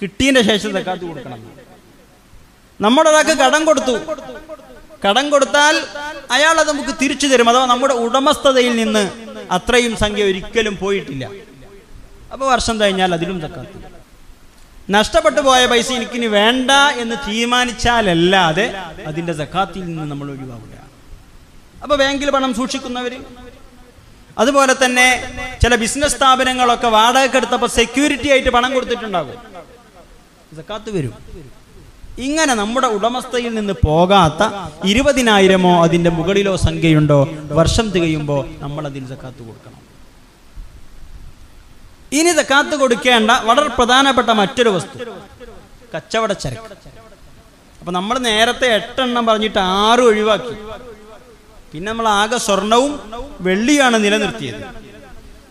S2: കിട്ടിയതിന്റെ ശേഷം തക്കാത്ത് കൊടുക്കണം നമ്മുടെ ഒരാൾക്ക് കടം കൊടുത്തു കടം കൊടുത്താൽ അയാൾ അത് നമുക്ക് തിരിച്ചു തരും അഥവാ നമ്മുടെ ഉടമസ്ഥതയിൽ നിന്ന് അത്രയും സംഖ്യ ഒരിക്കലും പോയിട്ടില്ല അപ്പോൾ വർഷം കഴിഞ്ഞാൽ അതിലും തക്കാത്തു നഷ്ടപ്പെട്ടു പോയ പൈസ എനിക്കിനി വേണ്ട എന്ന് തീരുമാനിച്ചാലല്ലാതെ അതിന്റെ സക്കാത്തിൽ നിന്ന് നമ്മൾ ഒഴിവാകുക അപ്പോൾ ബാങ്കിൽ പണം സൂക്ഷിക്കുന്നവര് അതുപോലെ തന്നെ ചില ബിസിനസ് സ്ഥാപനങ്ങളൊക്കെ വാടകയ്ക്ക് എടുത്തപ്പോൾ സെക്യൂരിറ്റി ആയിട്ട് പണം കൊടുത്തിട്ടുണ്ടാകും സക്കാത്ത് വരും ഇങ്ങനെ നമ്മുടെ ഉടമസ്ഥയിൽ നിന്ന് പോകാത്ത ഇരുപതിനായിരമോ അതിൻ്റെ മുകളിലോ സംഖ്യയുണ്ടോ വർഷം തികയുമ്പോൾ നമ്മൾ അതിൽ സക്കാത്ത് കൊടുക്കണം ഇനി സക്കാത്ത് കൊടുക്കേണ്ട വളരെ പ്രധാനപ്പെട്ട മറ്റൊരു വസ്തു കച്ചവടച്ചരക്ക് അപ്പൊ നമ്മൾ നേരത്തെ എട്ടെണ്ണം പറഞ്ഞിട്ട് ആറ് ഒഴിവാക്കി പിന്നെ നമ്മൾ ആകെ സ്വർണവും വെള്ളിയാണ് നിലനിർത്തിയത്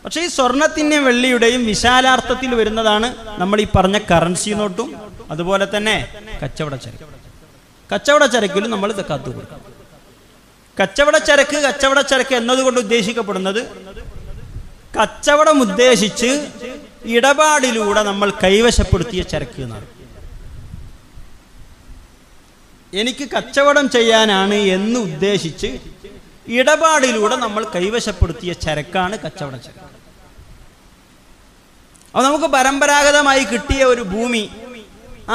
S2: പക്ഷേ ഈ സ്വർണത്തിൻ്റെയും വെള്ളിയുടെയും വിശാലാർത്ഥത്തിൽ വരുന്നതാണ് നമ്മൾ ഈ പറഞ്ഞ കറൻസി നോട്ടും അതുപോലെ തന്നെ കച്ചവട ചരക്ക് കച്ചവട ചരക്കിലും നമ്മൾ ഇത് കത്തു കൊടുക്കണം കച്ചവട ചരക്ക് കച്ചവട ചരക്ക് എന്നതുകൊണ്ട് ഉദ്ദേശിക്കപ്പെടുന്നത് കച്ചവടം ഉദ്ദേശിച്ച് ഇടപാടിലൂടെ നമ്മൾ കൈവശപ്പെടുത്തിയ ചരക്ക് എന്നാണ് എനിക്ക് കച്ചവടം ചെയ്യാനാണ് എന്ന് ഉദ്ദേശിച്ച് ഇടപാടിലൂടെ നമ്മൾ കൈവശപ്പെടുത്തിയ ചരക്കാണ് കച്ചവട ചരക്ക് അപ്പൊ നമുക്ക് പരമ്പരാഗതമായി കിട്ടിയ ഒരു ഭൂമി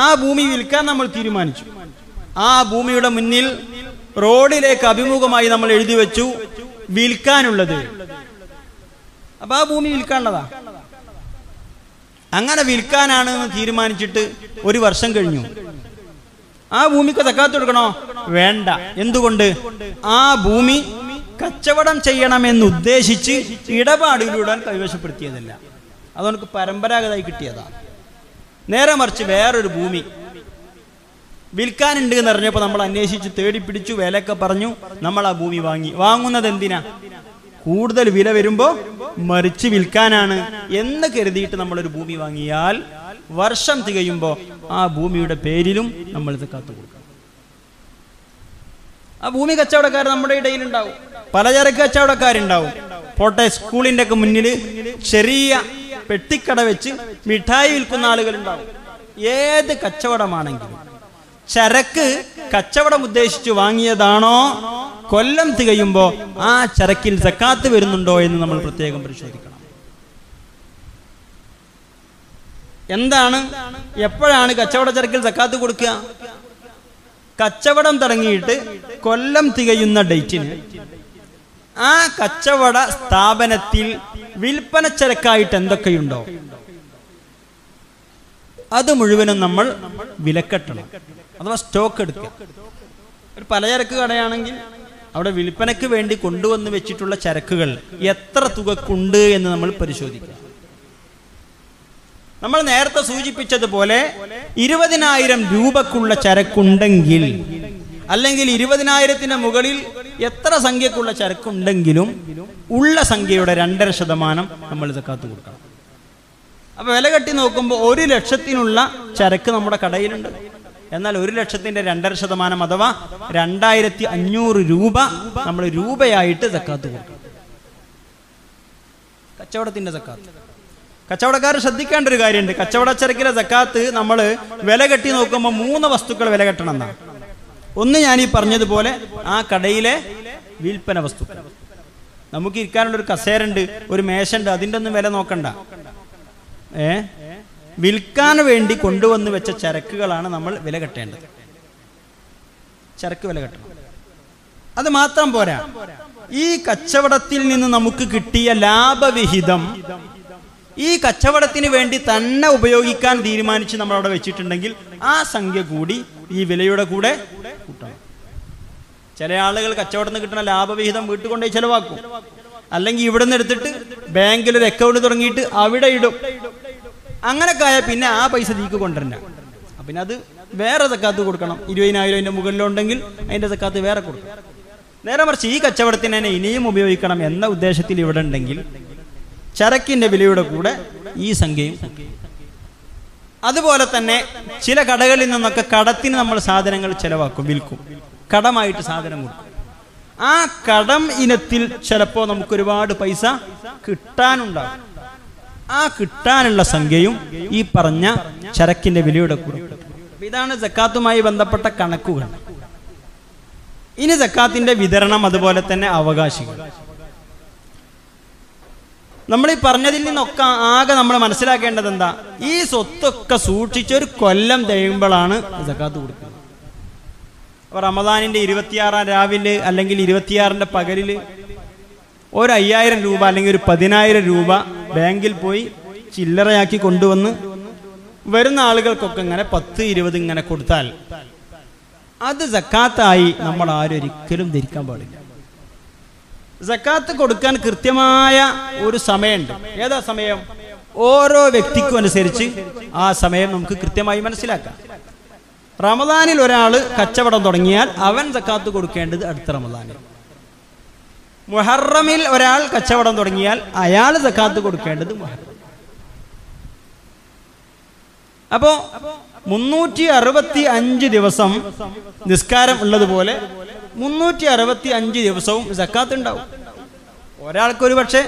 S2: ആ ഭൂമി വിൽക്കാൻ നമ്മൾ തീരുമാനിച്ചു ആ ഭൂമിയുടെ മുന്നിൽ റോഡിലേക്ക് അഭിമുഖമായി നമ്മൾ എഴുതി വെച്ചു വിൽക്കാനുള്ളത് അപ്പൊ ആ ഭൂമി വിൽക്കാനുള്ളതാ അങ്ങനെ വിൽക്കാനാണ് എന്ന് തീരുമാനിച്ചിട്ട് ഒരു വർഷം കഴിഞ്ഞു ആ ഭൂമിക്ക് കൊടുക്കണോ വേണ്ട എന്തുകൊണ്ട് ആ ഭൂമി കച്ചവടം ചെയ്യണമെന്ന് ഉദ്ദേശിച്ച് ഇടപാടിലൂടെ കൈവശപ്പെടുത്തിയതല്ല അതവർക്ക് പരമ്പരാഗതമായി കിട്ടിയതാണ് നേരെ മറിച്ച് വേറൊരു ഭൂമി വിൽക്കാനുണ്ട് എന്ന് അറിഞ്ഞപ്പോൾ നമ്മൾ അന്വേഷിച്ച് തേടി പിടിച്ചു വിലയൊക്കെ പറഞ്ഞു നമ്മൾ ആ ഭൂമി വാങ്ങി വാങ്ങുന്നത് എന്തിനാ കൂടുതൽ വില വരുമ്പോൾ മറിച്ച് വിൽക്കാനാണ് എന്ന് കരുതിയിട്ട് നമ്മളൊരു ഭൂമി വാങ്ങിയാൽ വർഷം തികയുമ്പോൾ ആ ഭൂമിയുടെ പേരിലും നമ്മളിത് കാത്തുകൊടുക്കും ആ ഭൂമി കച്ചവടക്കാർ നമ്മുടെ ഇടയിൽ ഉണ്ടാവും പലചരക്ക് കച്ചവടക്കാരുണ്ടാവും പോട്ടെ സ്കൂളിന്റെ ഒക്കെ മുന്നിൽ ചെറിയ പെട്ടിക്കട വെച്ച് മിഠായി വിൽക്കുന്ന ആളുകളുണ്ടാവും ഏത് കച്ചവടമാണെങ്കിലും ചരക്ക് കച്ചവടം ഉദ്ദേശിച്ച് വാങ്ങിയതാണോ കൊല്ലം തികയുമ്പോ ആ ചരക്കിൽ സക്കാത്ത് വരുന്നുണ്ടോ എന്ന് നമ്മൾ പ്രത്യേകം പരിശോധിക്കണം എന്താണ് എപ്പോഴാണ് കച്ചവട ചരക്കിൽ സക്കാത്ത് കൊടുക്കുക കച്ചവടം തുടങ്ങിയിട്ട് കൊല്ലം തികയുന്ന ഡേറ്റിന് ആ കച്ചവട സ്ഥാപനത്തിൽ വിൽപ്പന ചരക്കായിട്ട് എന്തൊക്കെയുണ്ടോ അത് മുഴുവനും നമ്മൾ വിലക്കെട്ടണം അഥവാ സ്റ്റോക്ക് എടുക്കുക ഒരു പലചരക്ക് കടയാണെങ്കിൽ അവിടെ വിൽപ്പനയ്ക്ക് വേണ്ടി കൊണ്ടുവന്ന് വെച്ചിട്ടുള്ള ചരക്കുകൾ എത്ര തുകക്കുണ്ട് എന്ന് നമ്മൾ പരിശോധിക്കണം നമ്മൾ നേരത്തെ സൂചിപ്പിച്ചതുപോലെ ഇരുപതിനായിരം രൂപക്കുള്ള ചരക്കുണ്ടെങ്കിൽ അല്ലെങ്കിൽ ഇരുപതിനായിരത്തിന് മുകളിൽ എത്ര സംഖ്യക്കുള്ള ചരക്കുണ്ടെങ്കിലും ഉള്ള സംഖ്യയുടെ രണ്ടര ശതമാനം നമ്മൾ കാത്തു കൊടുക്കണം അപ്പോൾ വില കെട്ടി നോക്കുമ്പോൾ ഒരു ലക്ഷത്തിനുള്ള ചരക്ക് നമ്മുടെ കടയിലുണ്ട് എന്നാൽ ഒരു ലക്ഷത്തിന്റെ രണ്ടര ശതമാനം അഥവാ രണ്ടായിരത്തി അഞ്ഞൂറ് രൂപ നമ്മൾ രൂപയായിട്ട് സക്കാത്ത് കൊടുക്കും കച്ചവടത്തിന്റെ സക്കാത്ത് കച്ചവടക്കാർ ശ്രദ്ധിക്കേണ്ട ഒരു കാര്യമുണ്ട് ചരക്കിലെ സക്കാത്ത് നമ്മൾ വില കെട്ടി നോക്കുമ്പോൾ മൂന്ന് വസ്തുക്കൾ വില കെട്ടണം എന്നാണ് ഒന്ന് ഞാൻ ഈ പറഞ്ഞതുപോലെ ആ കടയിലെ വിൽപ്പന വസ്തുക്കൾ നമുക്ക് ഇരിക്കാനുള്ള ഒരു ഉണ്ട് ഒരു മേശുണ്ട് അതിൻ്റെ ഒന്നും വില നോക്കണ്ട ഏ വിൽക്കാൻ വേണ്ടി കൊണ്ടുവന്ന് വെച്ച ചരക്കുകളാണ് നമ്മൾ വില കെട്ടേണ്ടത് ചരക്ക് വില കെട്ടണം അത് മാത്രം പോരാ ഈ കച്ചവടത്തിൽ നിന്ന് നമുക്ക് കിട്ടിയ ലാഭവിഹിതം ഈ കച്ചവടത്തിന് വേണ്ടി തന്നെ ഉപയോഗിക്കാൻ തീരുമാനിച്ച് നമ്മൾ അവിടെ വെച്ചിട്ടുണ്ടെങ്കിൽ ആ സംഖ്യ കൂടി ഈ വിലയുടെ കൂടെ കൂട്ടണം ചില ആളുകൾ കച്ചവടത്തിന് കിട്ടുന്ന ലാഭവിഹിതം വീട്ടിൽ കൊണ്ടുപോയി ചെലവാക്കും അല്ലെങ്കിൽ ഇവിടുന്ന് എടുത്തിട്ട് ബാങ്കിൽ ഒരു അക്കൗണ്ട് തുടങ്ങിയിട്ട് അവിടെ ഇടും അങ്ങനെ ആയാൽ പിന്നെ ആ പൈസ തീക്ക് കൊണ്ടുവരണ്ട പിന്നെ അത് വേറെ സക്കാത്ത് കൊടുക്കണം ഇരുപതിനായിരം അതിൻ്റെ മുകളിലുണ്ടെങ്കിൽ അതിൻ്റെ സക്കാത്ത് വേറെ കൊടുക്കണം നേരെ മറിച്ച് ഈ കച്ചവടത്തിന് തന്നെ ഇനിയും ഉപയോഗിക്കണം എന്ന ഉദ്ദേശത്തിൽ ഇവിടെ ഉണ്ടെങ്കിൽ ചരക്കിൻ്റെ വിലയുടെ കൂടെ ഈ സംഖ്യയും അതുപോലെ തന്നെ ചില കടകളിൽ നിന്നൊക്കെ കടത്തിന് നമ്മൾ സാധനങ്ങൾ ചിലവാക്കും വിൽക്കും കടമായിട്ട് സാധനം കൊടുക്കും ആ കടം ഇനത്തിൽ ചിലപ്പോൾ നമുക്ക് ഒരുപാട് പൈസ കിട്ടാനുണ്ടാകും ആ കിട്ടാനുള്ള സംഖ്യയും ഈ പറഞ്ഞ ചരക്കിന്റെ വിലയുടെ കൂടെ ഇതാണ് ജക്കാത്തുമായി ബന്ധപ്പെട്ട കണക്കുകൾ ഇനി ജക്കാത്തിന്റെ വിതരണം അതുപോലെ തന്നെ അവകാശികൾ നമ്മൾ ഈ പറഞ്ഞതിൽ നിന്നൊക്കെ ആകെ നമ്മൾ മനസ്സിലാക്കേണ്ടത് എന്താ ഈ സ്വത്തൊക്കെ സൂക്ഷിച്ച് ഒരു കൊല്ലം കഴിയുമ്പോഴാണ് ജക്കാത്ത് കൊടുക്കുന്നത് അപ്പൊ റമദാനിന്റെ ഇരുപത്തിയാറാം രാവിലെ അല്ലെങ്കിൽ ഇരുപത്തിയാറിന്റെ പകലില് ഒരു അയ്യായിരം രൂപ അല്ലെങ്കിൽ ഒരു പതിനായിരം രൂപ ബാങ്കിൽ പോയി ചില്ലറയാക്കി കൊണ്ടുവന്ന് വരുന്ന ആളുകൾക്കൊക്കെ ഇങ്ങനെ പത്ത് ഇരുപത് ഇങ്ങനെ കൊടുത്താൽ അത് ജക്കാത്തായി നമ്മൾ ആരും ഒരിക്കലും ധരിക്കാൻ പാടില്ല സക്കാത്ത് കൊടുക്കാൻ കൃത്യമായ ഒരു സമയമുണ്ട് ഏതാ സമയം ഓരോ വ്യക്തിക്കും അനുസരിച്ച് ആ സമയം നമുക്ക് കൃത്യമായി മനസ്സിലാക്കാം റമദാനിൽ ഒരാൾ കച്ചവടം തുടങ്ങിയാൽ അവൻ സക്കാത്ത് കൊടുക്കേണ്ടത് അടുത്ത റമദാനിൽ മുഹറമിൽ ഒരാൾ കച്ചവടം തുടങ്ങിയാൽ അയാൾ സക്കാത്ത് കൊടുക്കേണ്ടത് അപ്പോ മുന്നൂറ്റി അറുപത്തി അഞ്ച് ദിവസം നിസ്കാരം ഉള്ളതുപോലെ മുന്നൂറ്റി അറുപത്തി അഞ്ച് ദിവസവും ജക്കാത്ത് ഉണ്ടാവും ഒരാൾക്ക് ഒരു പക്ഷേ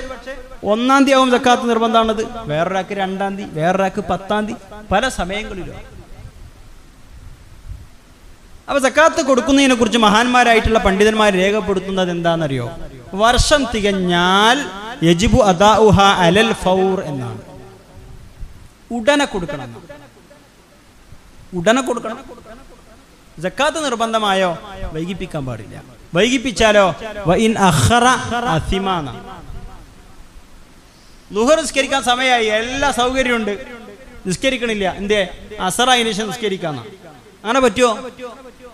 S2: ഒന്നാം തീയതി ആവും ജക്കാത്ത് നിർബന്ധമാണത് വേറൊരാൾക്ക് രണ്ടാം തീയതി വേറൊരാൾക്ക് പത്താം തീയതി പല സമയങ്ങളിലും അപ്പൊ സക്കാത്ത് കൊടുക്കുന്നതിനെ കുറിച്ച് മഹാന്മാരായിട്ടുള്ള പണ്ഡിതന്മാർ രേഖപ്പെടുത്തുന്നത് എന്താണെന്നറിയോ വർഷം തികഞ്ഞാൽ യജിബു അദാഉഹ അലൽ ഫൗർ എന്നാണ് ഉടനെ കൊടുക്കണം ഉടനെ കൊടുക്കണം ജക്കാത്ത് നിർബന്ധമായോ വൈകിപ്പിക്കാൻ പാടില്ല വൈകിപ്പിച്ചാലോ ലുഹർ നിസ്കരിക്കാൻ സമയമായി എല്ലാ സൗകര്യമുണ്ട് നിസ്കരിക്കണില്ല എന്തേ അസറ ശേഷം നിസ്കരിക്കാന്ന അങ്ങനെ പറ്റുമോ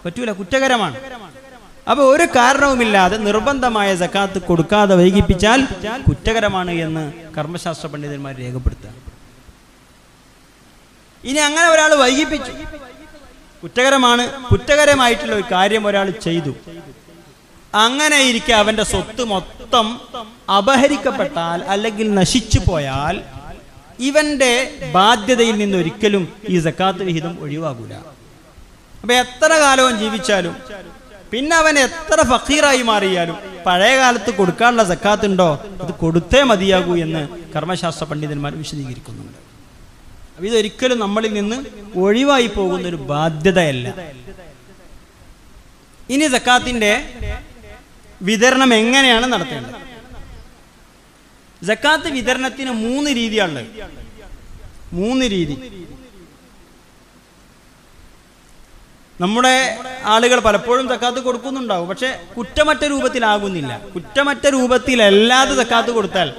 S2: പറ്റൂല കുറ്റകരമാണ് അപ്പൊ ഒരു കാരണവുമില്ലാതെ നിർബന്ധമായ ജക്കാത്ത് കൊടുക്കാതെ വൈകിപ്പിച്ചാൽ കുറ്റകരമാണ് എന്ന് കർമ്മശാസ്ത്ര പണ്ഡിതന്മാർ രേഖപ്പെടുത്തുക ഇനി അങ്ങനെ ഒരാൾ വൈകിപ്പിച്ചു കുറ്റകരമാണ് കുറ്റകരമായിട്ടുള്ള ഒരു കാര്യം ഒരാൾ ചെയ്തു അങ്ങനെ ഇരിക്കെ അവന്റെ സ്വത്ത് മൊത്തം അപഹരിക്കപ്പെട്ടാൽ അല്ലെങ്കിൽ നശിച്ചു പോയാൽ ഇവന്റെ ബാധ്യതയിൽ നിന്ന് ഒരിക്കലും ഈ സക്കാത്ത് വിഹിതം ഒഴിവാകൂല അപ്പൊ എത്ര കാലവും ജീവിച്ചാലും പിന്നെ അവൻ എത്ര ഫക്കീറായി മാറിയാലും പഴയ കാലത്ത് കൊടുക്കാനുള്ള സക്കാത്തുണ്ടോ അത് കൊടുത്തേ മതിയാകൂ എന്ന് കർമ്മശാസ്ത്ര പണ്ഡിതന്മാർ വിശദീകരിക്കുന്നുണ്ട് അപ്പം ഇതൊരിക്കലും നമ്മളിൽ നിന്ന് ഒഴിവായി പോകുന്ന ഒരു ബാധ്യതയല്ല ഇനി സക്കാത്തിന്റെ വിതരണം എങ്ങനെയാണ് നടത്തേണ്ടത് ജക്കാത്ത് വിതരണത്തിന് മൂന്ന് രീതിയാണ് മൂന്ന് രീതി നമ്മുടെ ആളുകൾ പലപ്പോഴും തക്കാത്ത് കൊടുക്കുന്നുണ്ടാവും പക്ഷെ കുറ്റമറ്റ രൂപത്തിലാകുന്നില്ല കുറ്റമറ്റ രൂപത്തിലല്ലാതെ തക്കാത്ത് കൊടുത്താൽ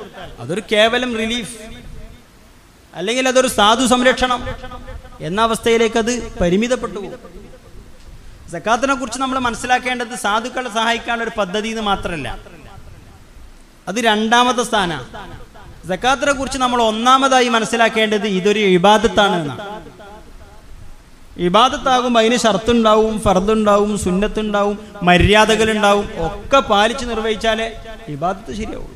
S2: അതൊരു കേവലം റിലീഫ് അല്ലെങ്കിൽ അതൊരു സാധു സംരക്ഷണം എന്ന അവസ്ഥയിലേക്ക് അത് പരിമിതപ്പെട്ടു പോകും സക്കാത്തിനെ കുറിച്ച് നമ്മൾ മനസ്സിലാക്കേണ്ടത് സാധുക്കളെ സഹായിക്കാനുള്ള ഒരു പദ്ധതി എന്ന് മാത്രമല്ല അത് രണ്ടാമത്തെ സ്ഥാനമാണ് സക്കാത്തിനെ കുറിച്ച് നമ്മൾ ഒന്നാമതായി മനസ്സിലാക്കേണ്ടത് ഇതൊരു ഇബാദത്താണ് എന്നാണ് അതിന് ഷർത്തുണ്ടാവും ഫർദുണ്ടാവും സുന്നത്തുണ്ടാവും മര്യാദകളുണ്ടാവും ഒക്കെ പാലിച്ച് നിർവഹിച്ചാലേ ഇബാദത്ത് ശരിയാവുള്ളൂ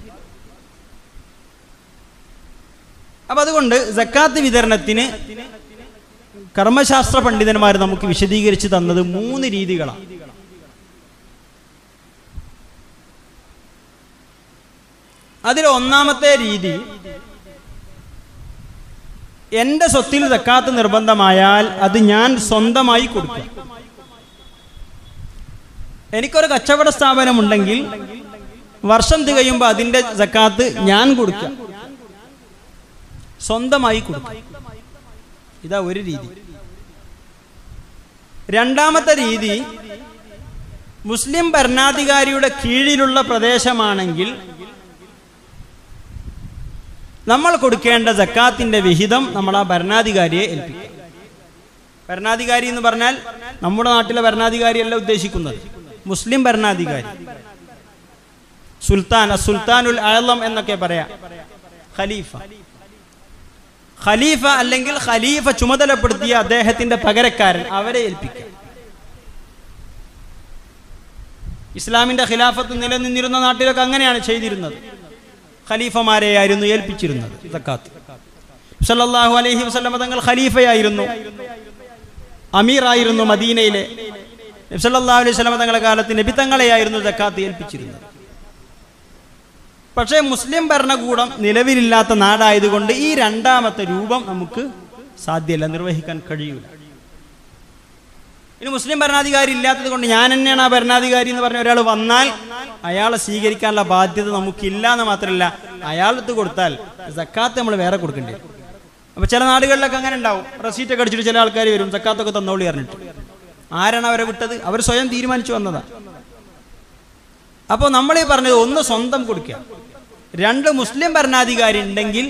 S2: അപ്പൊ അതുകൊണ്ട് ജക്കാത്ത് വിതരണത്തിന് കർമ്മശാസ്ത്ര പണ്ഡിതന്മാർ നമുക്ക് വിശദീകരിച്ച് തന്നത് മൂന്ന് രീതികളാണ് അതിൽ ഒന്നാമത്തെ രീതി എൻ്റെ സ്വത്തിൽ തക്കാത്ത നിർബന്ധമായാൽ അത് ഞാൻ സ്വന്തമായി കൊടുക്കും എനിക്കൊരു കച്ചവട സ്ഥാപനമുണ്ടെങ്കിൽ വർഷം തികയുമ്പോൾ അതിൻ്റെ സക്കാത്ത് ഞാൻ കൊടുക്കും സ്വന്തമായി കൊടുക്കും ഇതാ ഒരു രീതി രണ്ടാമത്തെ രീതി മുസ്ലിം ഭരണാധികാരിയുടെ കീഴിലുള്ള പ്രദേശമാണെങ്കിൽ നമ്മൾ കൊടുക്കേണ്ട ജക്കാത്തിന്റെ വിഹിതം നമ്മൾ ആ ഭരണാധികാരിയെ ഏൽപ്പിക്കും ഭരണാധികാരി എന്ന് പറഞ്ഞാൽ നമ്മുടെ നാട്ടിലെ ഭരണാധികാരിയല്ല ഉദ്ദേശിക്കുന്നത് മുസ്ലിം ഭരണാധികാരി സുൽത്താൻ സുൽത്താനുൽ അഴലം എന്നൊക്കെ പറയാം ഖലീഫ ഖലീഫ അല്ലെങ്കിൽ ഖലീഫ ചുമതലപ്പെടുത്തിയ അദ്ദേഹത്തിന്റെ പകരക്കാരൻ അവരെ ഏൽപ്പിക്കുക ഇസ്ലാമിന്റെ ഖിലാഫത്ത് നിലനിന്നിരുന്ന നാട്ടിലൊക്കെ അങ്ങനെയാണ് ചെയ്തിരുന്നത് ഖലീഫമാരെയായിരുന്നു ഏൽപ്പിച്ചിരുന്നത് സക്കാത്ത് സല്ലാഹു അലൈഹി വസ്ലമ തങ്ങൾ ഖലീഫയായിരുന്നു അമീറായിരുന്നു മദീനയിലെ നബ്സല്ലാ അലൈഹി സ്വലമ തങ്ങളുടെ കാലത്ത് നബി തങ്ങളെയായിരുന്നു ഏൽപ്പിച്ചിരുന്നത് പക്ഷേ മുസ്ലിം ഭരണകൂടം നിലവിലില്ലാത്ത നാടായതുകൊണ്ട് ഈ രണ്ടാമത്തെ രൂപം നമുക്ക് സാധ്യമല്ല നിർവഹിക്കാൻ കഴിയൂല ഇനി മുസ്ലിം ഭരണാധികാരി ഇല്ലാത്തത് കൊണ്ട് ഞാൻ തന്നെയാണ് ആ ഭരണാധികാരി എന്ന് പറഞ്ഞ ഒരാൾ വന്നാൽ അയാളെ സ്വീകരിക്കാനുള്ള ബാധ്യത നമുക്കില്ല എന്ന് മാത്രമല്ല അയാളെടുത്ത് കൊടുത്താൽ സക്കാത്ത് നമ്മൾ വേറെ കൊടുക്കേണ്ടി വരും അപ്പൊ ചില നാടുകളിലൊക്കെ അങ്ങനെ ഉണ്ടാവും ഒക്കെ അടിച്ചിട്ട് ചില ആൾക്കാർ വരും സക്കാത്തൊക്കെ തന്നോളി അറിഞ്ഞിട്ട് ആരാണ് അവരെ വിട്ടത് അവർ സ്വയം തീരുമാനിച്ചു വന്നതാണ് അപ്പോൾ നമ്മളീ പറഞ്ഞത് ഒന്ന് സ്വന്തം കൊടുക്കുക രണ്ട് മുസ്ലിം ഭരണാധികാരി ഉണ്ടെങ്കിൽ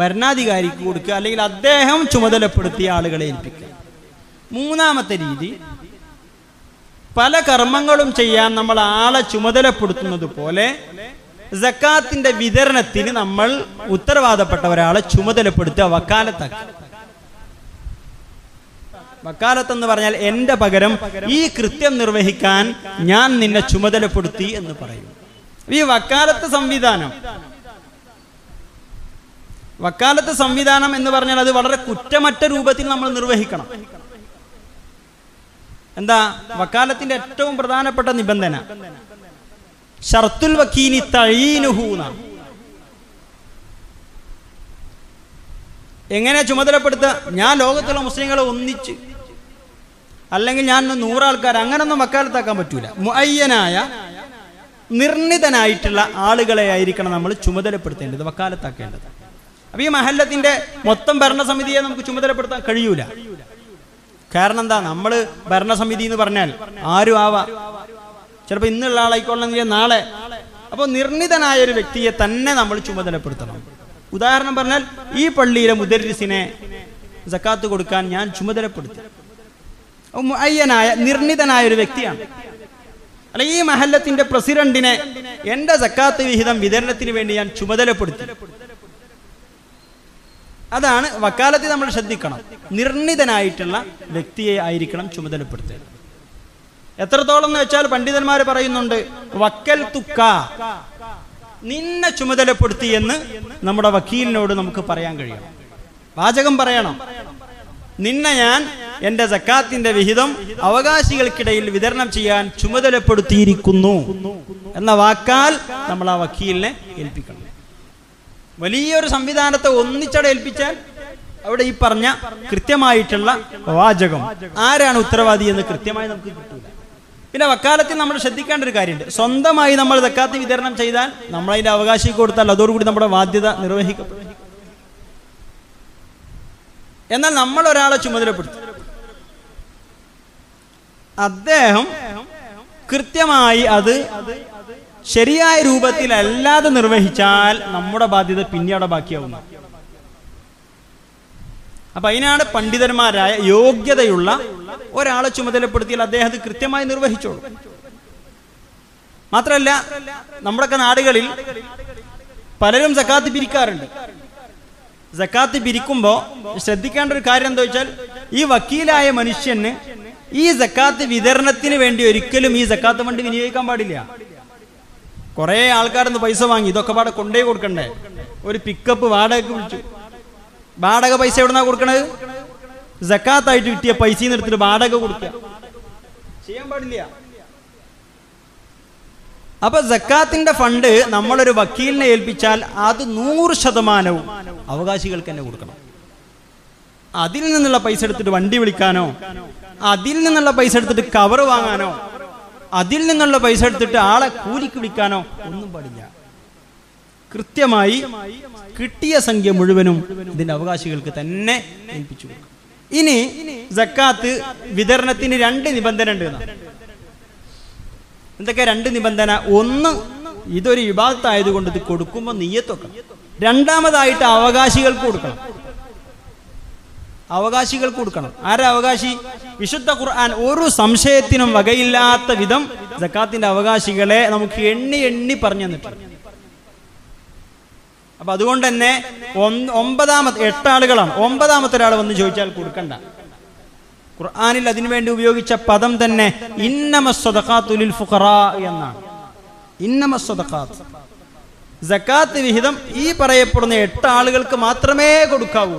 S2: ഭരണാധികാരിക്ക് കൊടുക്കുക അല്ലെങ്കിൽ അദ്ദേഹം ചുമതലപ്പെടുത്തിയ ആളുകളെ ഏൽപ്പിക്കുക മൂന്നാമത്തെ രീതി പല കർമ്മങ്ങളും ചെയ്യാൻ നമ്മൾ ആളെ ചുമതലപ്പെടുത്തുന്നത് പോലെ ജക്കാത്തിന്റെ വിതരണത്തിന് നമ്മൾ ഉത്തരവാദപ്പെട്ട ഒരാളെ ചുമതലപ്പെടുത്തുക വക്കാലത്താക്കുക വക്കാലത്ത് എന്ന് പറഞ്ഞാൽ എൻ്റെ പകരം ഈ കൃത്യം നിർവഹിക്കാൻ ഞാൻ നിന്നെ ചുമതലപ്പെടുത്തി എന്ന് പറയും ഈ വക്കാലത്ത് സംവിധാനം വക്കാലത്ത് സംവിധാനം എന്ന് പറഞ്ഞാൽ അത് വളരെ കുറ്റമറ്റ രൂപത്തിൽ നമ്മൾ നിർവഹിക്കണം എന്താ വക്കാലത്തിന്റെ ഏറ്റവും പ്രധാനപ്പെട്ട നിബന്ധന ഷർത്തുൽ വക്കീനി തഴീനുഹൂന്നാണ് എങ്ങനെ ചുമതലപ്പെടുത്തുക ഞാൻ ലോകത്തുള്ള മുസ്ലിങ്ങളെ ഒന്നിച്ച് അല്ലെങ്കിൽ ഞാൻ നൂറാൾക്കാർ അങ്ങനൊന്നും വക്കാലത്താക്കാൻ പറ്റൂല മുഅയ്യനായ നിർണിതനായിട്ടുള്ള ആളുകളെ ആയിരിക്കണം നമ്മൾ ചുമതലപ്പെടുത്തേണ്ടത് വക്കാലത്താക്കേണ്ടത് അപ്പൊ ഈ മഹല്ലത്തിന്റെ മൊത്തം ഭരണസമിതിയെ നമുക്ക് ചുമതലപ്പെടുത്താൻ കഴിയൂല കാരണം എന്താ നമ്മൾ ഭരണസമിതി എന്ന് പറഞ്ഞാൽ ആരും ആവാ ചിലപ്പോ ഇന്നുള്ള ആളായിക്കൊള്ളണമെങ്കിൽ നാളെ അപ്പോൾ നിർണിതനായ ഒരു വ്യക്തിയെ തന്നെ നമ്മൾ ചുമതലപ്പെടുത്തണം ഉദാഹരണം പറഞ്ഞാൽ ഈ പള്ളിയിലെ മുദരിസിനെ ജക്കാത്ത് കൊടുക്കാൻ ഞാൻ ചുമതലപ്പെടുത്തി അയ്യനായ നിർണിതനായ ഒരു വ്യക്തിയാണ് അല്ല ഈ മഹല്ലത്തിന്റെ പ്രസിഡന്റിനെ എന്റെ സക്കാത്ത് വിഹിതം വിതരണത്തിന് വേണ്ടി ഞാൻ ചുമതലപ്പെടുത്തി അതാണ് വക്കാലത്ത് നമ്മൾ ശ്രദ്ധിക്കണം നിർണിതനായിട്ടുള്ള വ്യക്തിയെ ആയിരിക്കണം ചുമതലപ്പെടുത്തേണ്ടത് എത്രത്തോളം എന്ന് വെച്ചാൽ പണ്ഡിതന്മാർ പറയുന്നുണ്ട് വക്കൽ തുക്ക നിന്നെ ചുമതലപ്പെടുത്തി എന്ന് നമ്മുടെ വക്കീലിനോട് നമുക്ക് പറയാൻ കഴിയണം വാചകം പറയണം നിന്നെ ഞാൻ എന്റെ ജക്കാത്തിന്റെ വിഹിതം അവകാശികൾക്കിടയിൽ വിതരണം ചെയ്യാൻ ചുമതലപ്പെടുത്തിയിരിക്കുന്നു എന്ന വാക്കാൽ നമ്മൾ ആ വക്കീലിനെ ഏൽപ്പിക്കണം വലിയൊരു സംവിധാനത്തെ ഒന്നിച്ചടെ ഏൽപ്പിച്ചാൽ അവിടെ ഈ പറഞ്ഞ കൃത്യമായിട്ടുള്ള വാചകം ആരാണ് ഉത്തരവാദി എന്ന് കൃത്യമായി നമുക്ക് കിട്ടൂല പിന്നെ വക്കാലത്തിൽ നമ്മൾ ശ്രദ്ധിക്കേണ്ട ഒരു കാര്യമുണ്ട് സ്വന്തമായി നമ്മൾ തക്കാത്ത് വിതരണം ചെയ്താൽ അതിന്റെ അവകാശം കൊടുത്താൽ അതോടുകൂടി നമ്മുടെ ബാധ്യത നിർവഹിക്കപ്പെടും എന്നാൽ നമ്മൾ ഒരാളെ ചുമതലപ്പെടുത്തും അദ്ദേഹം കൃത്യമായി അത് ശരിയായ രൂപത്തിൽ അല്ലാതെ നിർവഹിച്ചാൽ നമ്മുടെ ബാധ്യത പിന്നെ അവിടെ ബാക്കിയാവുന്നു അപ്പൊ അതിനാണ് പണ്ഡിതന്മാരായ യോഗ്യതയുള്ള ഒരാളെ ചുമതലപ്പെടുത്തിയാൽ അദ്ദേഹം അത് കൃത്യമായി നിർവഹിച്ചോളൂ മാത്രമല്ല നമ്മുടെയൊക്കെ നാടുകളിൽ പലരും സക്കാത്ത് പിരിക്കാറുണ്ട് സക്കാത്ത് പിരിക്കുമ്പോൾ ശ്രദ്ധിക്കേണ്ട ഒരു കാര്യം എന്താ വെച്ചാൽ ഈ വക്കീലായ മനുഷ്യന് ഈ സക്കാത്ത് വിതരണത്തിന് വേണ്ടി ഒരിക്കലും ഈ സക്കാത്ത് വണ്ടി വിനിയോഗിക്കാൻ പാടില്ല കുറേ ആൾക്കാരൊന്ന് പൈസ വാങ്ങി ഇതൊക്കെ പാടെ കൊണ്ടേ കൊടുക്കണ്ടേ ഒരു പിക്കപ്പ് വാടകയ്ക്ക് വിളിച്ചു വാടക പൈസ എവിടുന്നാ കൊടുക്കണത് ജക്കാത്തായിട്ട് കിട്ടിയ പൈസ എടുത്തിട്ട് വാടക കൊടുക്കുക ചെയ്യാൻ പാടില്ല അപ്പൊ ജക്കാത്തിന്റെ ഫണ്ട് നമ്മളൊരു വക്കീലിനെ ഏൽപ്പിച്ചാൽ അത് നൂറ് ശതമാനവും അവകാശികൾക്ക് തന്നെ കൊടുക്കണം അതിൽ നിന്നുള്ള പൈസ എടുത്തിട്ട് വണ്ടി വിളിക്കാനോ അതിൽ നിന്നുള്ള പൈസ എടുത്തിട്ട് കവർ വാങ്ങാനോ അതിൽ നിന്നുള്ള പൈസ എടുത്തിട്ട് ആളെ കൂലിക്ക് വിളിക്കാനോ ഒന്നും പാടില്ല കൃത്യമായി കിട്ടിയ സംഖ്യ മുഴുവനും ഇതിന്റെ അവകാശികൾക്ക് തന്നെ ഏൽപ്പിച്ചു ഇനി ജക്കാത്ത് വിതരണത്തിന് രണ്ട് നിബന്ധന ഉണ്ട് എന്തൊക്കെ രണ്ട് നിബന്ധന ഒന്ന് ഇതൊരു വിഭാഗത്തായതുകൊണ്ട് ഇത് കൊടുക്കുമ്പോൾ നീയത്തൊക്കെ രണ്ടാമതായിട്ട് അവകാശികൾക്ക് കൊടുക്കണം അവകാശികൾക്ക് കൊടുക്കണം ആരാ അവകാശി വിശുദ്ധ ഖുർആൻ ഒരു സംശയത്തിനും വകയില്ലാത്ത വിധം ജക്കാത്തിന്റെ അവകാശികളെ നമുക്ക് എണ്ണി എണ്ണി പറഞ്ഞു തന്നിട്ടുണ്ട് അപ്പൊ അതുകൊണ്ട് തന്നെ ഒമ്പതാമത്തെ എട്ടാളുകളാണ് ഒമ്പതാമത്തെ ഒരാൾ വന്ന് ചോദിച്ചാൽ കൊടുക്കണ്ട ഖുർആാനിൽ അതിനുവേണ്ടി ഉപയോഗിച്ച പദം തന്നെ ഇന്നമസ്വതഖാത്തുലിൽ ഫുഖറ എന്നാണ് ഇന്നമസ്വതഖാത്ത് സക്കാത്ത് വിഹിതം ഈ പറയപ്പെടുന്ന എട്ട് ആളുകൾക്ക് മാത്രമേ കൊടുക്കാവൂ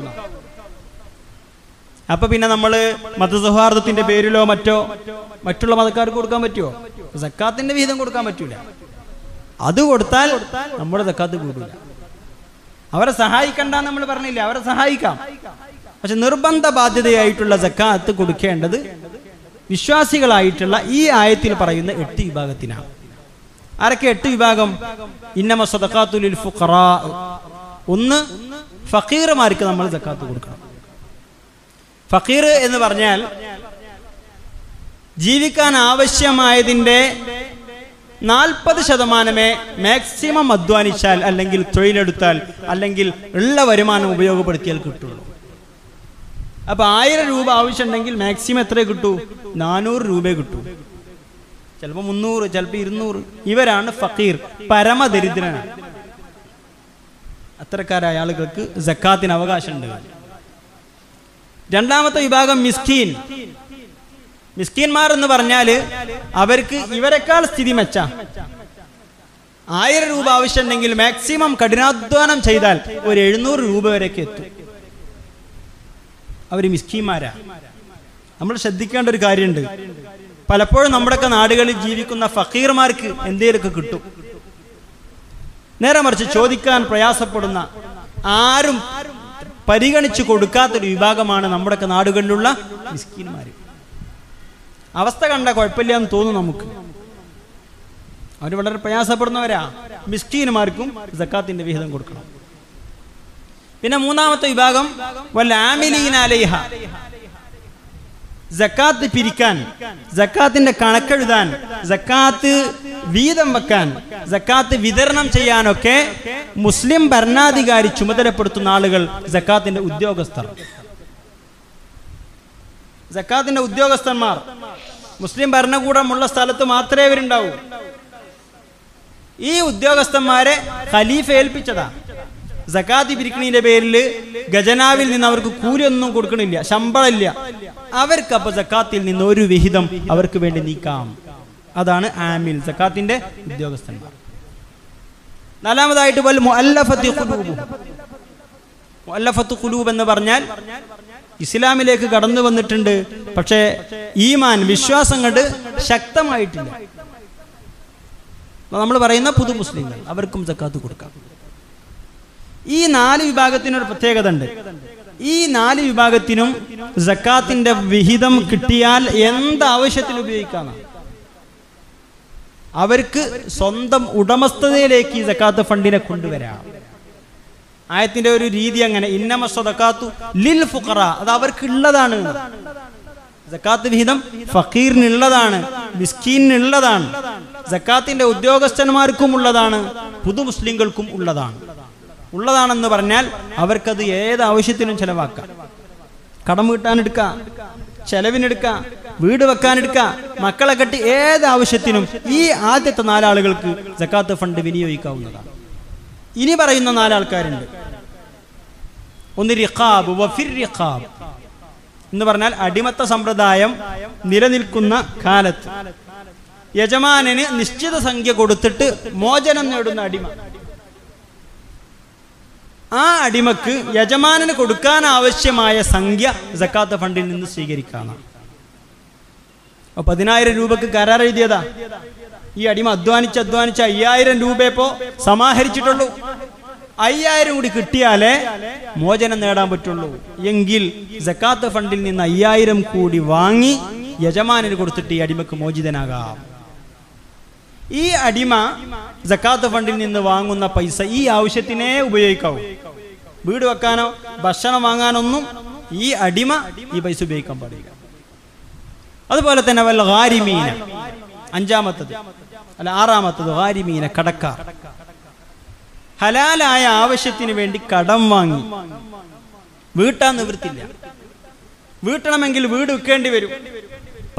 S2: അപ്പൊ പിന്നെ നമ്മൾ മതസൗഹാർദ്ദത്തിന്റെ പേരിലോ മറ്റോ മറ്റുള്ള മതക്കാർക്ക് കൊടുക്കാൻ പറ്റുമോ ജക്കാത്തിന്റെ വിഹിതം കൊടുക്കാൻ പറ്റൂല അത് കൊടുത്താൽ നമ്മുടെ ജക്കാത്ത് കൂടില്ല അവരെ സഹായിക്കണ്ട നമ്മൾ പറഞ്ഞില്ലേ അവരെ സഹായിക്കാം പക്ഷെ നിർബന്ധ ബാധ്യതയായിട്ടുള്ള ജക്കാത്ത് കൊടുക്കേണ്ടത് വിശ്വാസികളായിട്ടുള്ള ഈ ആയത്തിൽ പറയുന്ന എട്ട് വിഭാഗത്തിനാണ് ആരൊക്കെ എട്ട് വിഭാഗം ഇന്നമ സദക്കാത്തുലിൽ ഫുഖറാ ഒന്ന് ഫക്കീർമാർക്ക് നമ്മൾ ജക്കാത്ത് കൊടുക്കണം ഫക്കീർ എന്ന് പറഞ്ഞാൽ ജീവിക്കാൻ ആവശ്യമായതിൻ്റെ നാൽപ്പത് ശതമാനമേ മാക്സിമം അധ്വാനിച്ചാൽ അല്ലെങ്കിൽ തൊഴിലെടുത്താൽ അല്ലെങ്കിൽ ഉള്ള വരുമാനം ഉപയോഗപ്പെടുത്തിയാൽ കിട്ടുള്ളൂ അപ്പൊ ആയിരം രൂപ ആവശ്യമുണ്ടെങ്കിൽ മാക്സിമം എത്രയേ കിട്ടൂ നാനൂറ് രൂപ കിട്ടൂ ചിലപ്പോൾ മുന്നൂറ് ചിലപ്പോൾ ഇരുന്നൂറ് ഇവരാണ് ഫക്കീർ പരമദരിദ്രനാണ് അത്തരക്കാരായ ആളുകൾക്ക് ജക്കാത്തിന് അവകാശമുണ്ട് രണ്ടാമത്തെ വിഭാഗം മിസ്കീൻ മിസ്കീന്മാർ എന്ന് പറഞ്ഞാൽ അവർക്ക് ഇവരെക്കാൾ സ്ഥിതി മെച്ച ആയിരം രൂപ ആവശ്യമുണ്ടെങ്കിൽ മാക്സിമം കഠിനാധ്വാനം ചെയ്താൽ ഒരു എഴുന്നൂറ് രൂപ വരെയൊക്കെ എത്തും അവർ മിസ്കീന്മാരാ നമ്മൾ ശ്രദ്ധിക്കേണ്ട ഒരു കാര്യമുണ്ട് പലപ്പോഴും നമ്മുടെയൊക്കെ നാടുകളിൽ ജീവിക്കുന്ന ഫക്കീർമാർക്ക് എന്തെങ്കിലുമൊക്കെ കിട്ടും നേരെ മറിച്ച് ചോദിക്കാൻ പ്രയാസപ്പെടുന്ന ആരും പരിഗണിച്ചു കൊടുക്കാത്തൊരു വിഭാഗമാണ് നമ്മുടെയൊക്കെ നാടുകളിലുള്ള മിസ്കീന്മാർ അവസ്ഥ കണ്ട കുഴപ്പമില്ല എന്ന് തോന്നുന്നു നമുക്ക് അവർ വളരെ പ്രയാസപ്പെടുന്നവരാ മിസ്കീനുമാർക്കും ജക്കാത്തിന്റെ വിഹിതം കൊടുക്കണം പിന്നെ മൂന്നാമത്തെ വിഭാഗം വല്ല ജക്കാത്ത് പിരിക്കാൻ ജക്കാത്തിന്റെ കണക്കെഴുതാൻ ജക്കാത്ത് വീതം വെക്കാൻ ജക്കാത്ത് വിതരണം ചെയ്യാനൊക്കെ മുസ്ലിം ഭരണാധികാരി ചുമതലപ്പെടുത്തുന്ന ആളുകൾ ജക്കാത്തിന്റെ ഉദ്യോഗസ്ഥർ ജക്കാത്തിന്റെ ഉദ്യോഗസ്ഥന്മാർ മുസ്ലിം ഭരണകൂടമുള്ള സ്ഥലത്ത് മാത്രമേ ഇവരുണ്ടാവൂ ഈ ഉദ്യോഗസ്ഥന്മാരെ ഖലീഫ ഏൽപ്പിച്ചതാ സക്കാത്തി പിരിക്കണീന്റെ പേരിൽ ഖജനാവിൽ നിന്ന് അവർക്ക് കൂലിയൊന്നും കൊടുക്കണില്ല ശമ്പളമില്ല അവർക്ക് അപ്പൊ സക്കാത്തിൽ നിന്ന് ഒരു വിഹിതം അവർക്ക് വേണ്ടി നീക്കാം അതാണ് ആമിൽ സക്കാത്തിന്റെ ഉദ്യോഗസ്ഥന്മാർ നാലാമതായിട്ട് വൽ മുഅല്ലഫത്തി ഖുലൂബ് എന്ന് പറഞ്ഞാൽ ഇസ്ലാമിലേക്ക് കടന്നു വന്നിട്ടുണ്ട് പക്ഷേ ഈമാൻ വിശ്വാസം കണ്ട് ശക്തമായിട്ടില്ല നമ്മൾ പറയുന്ന പുതു മുസ്ലിങ്ങൾ അവർക്കും സക്കാത്ത് കൊടുക്കാം ഈ നാല് വിഭാഗത്തിനൊരു പ്രത്യേകത ഉണ്ട് ഈ നാല് വിഭാഗത്തിനും സക്കാത്തിന്റെ വിഹിതം കിട്ടിയാൽ എന്ത് ആവശ്യത്തിൽ ഉപയോഗിക്കാം അവർക്ക് സ്വന്തം ഉടമസ്ഥതയിലേക്ക് ഈ സക്കാത്ത് ഫണ്ടിനെ കൊണ്ടുവരാം ആയത്തിന്റെ ഒരു രീതി അങ്ങനെ ഇന്നമ സ്വതക്കാത്തു ലിൽ ഫുഖറ അത് ഉള്ളതാണ് ജക്കാത്ത് വിഹിതം ഫക്കീറിനുള്ളതാണ് മിസ്കീനുള്ളതാണ് ജക്കാത്തിന്റെ ഉദ്യോഗസ്ഥന്മാർക്കും ഉള്ളതാണ് പുതു മുസ്ലിങ്ങൾക്കും ഉള്ളതാണ് ഉള്ളതാണെന്ന് പറഞ്ഞാൽ അവർക്കത് ഏത് ആവശ്യത്തിനും ചെലവാക്കാം കടം വീട്ടാനെടുക്ക ചെലവിനെടുക്ക വീട് വെക്കാനെടുക്ക മക്കളെ കെട്ടി ഏത് ആവശ്യത്തിനും ഈ ആദ്യത്തെ നാലാളുകൾക്ക് ജക്കാത്ത് ഫണ്ട് വിനിയോഗിക്കാവുന്നതാണ് ഇനി പറയുന്ന നാലാൾക്കാരുണ്ട് ഒന്ന് റിഖാബ് വഫിർ റിഖാബ് എന്ന് പറഞ്ഞാൽ അടിമത്ത സമ്പ്രദായം നിലനിൽക്കുന്ന കാലത്ത് യജമാനന് നിശ്ചിത സംഖ്യ കൊടുത്തിട്ട് മോചനം നേടുന്ന അടിമ ആ അടിമക്ക് യജമാനന് കൊടുക്കാൻ ആവശ്യമായ സംഖ്യ ജക്കാത്ത് ഫണ്ടിൽ നിന്ന് സ്വീകരിക്കാനാണ് അപ്പൊ പതിനായിരം രൂപക്ക് കരാർ എഴുതിയതാ ഈ അടിമ അധ്വാനിച്ച് അധ്വാനിച്ച് അയ്യായിരം രൂപയപ്പോ സമാഹരിച്ചിട്ടുള്ളൂ അയ്യായിരം കൂടി കിട്ടിയാലേ മോചനം നേടാൻ പറ്റുള്ളൂ എങ്കിൽ ജക്കാത്ത് ഫണ്ടിൽ നിന്ന് അയ്യായിരം കൂടി വാങ്ങി യജമാനന് കൊടുത്തിട്ട് ഈ അടിമക്ക് മോചിതനാകാം ഈ അടിമ ജക്കാത്ത് ഫണ്ടിൽ നിന്ന് വാങ്ങുന്ന പൈസ ഈ ആവശ്യത്തിനേ ഉപയോഗിക്കാവൂ വീട് വെക്കാനോ ഭക്ഷണം വാങ്ങാനൊന്നും ഈ അടിമ ഈ പൈസ ഉപയോഗിക്കാൻ പാടില്ല അതുപോലെ തന്നെ വല്ല ഹാരിമീന അഞ്ചാമത്തത് അല്ല ആറാമത്തത് ഹാരിമീന കടക്കാർ ഹലാലായ ആവശ്യത്തിന് വേണ്ടി കടം വാങ്ങി വീട്ടാൻ നിവൃത്തില്ല വീട്ടണമെങ്കിൽ വീട് വിൽക്കേണ്ടി വരും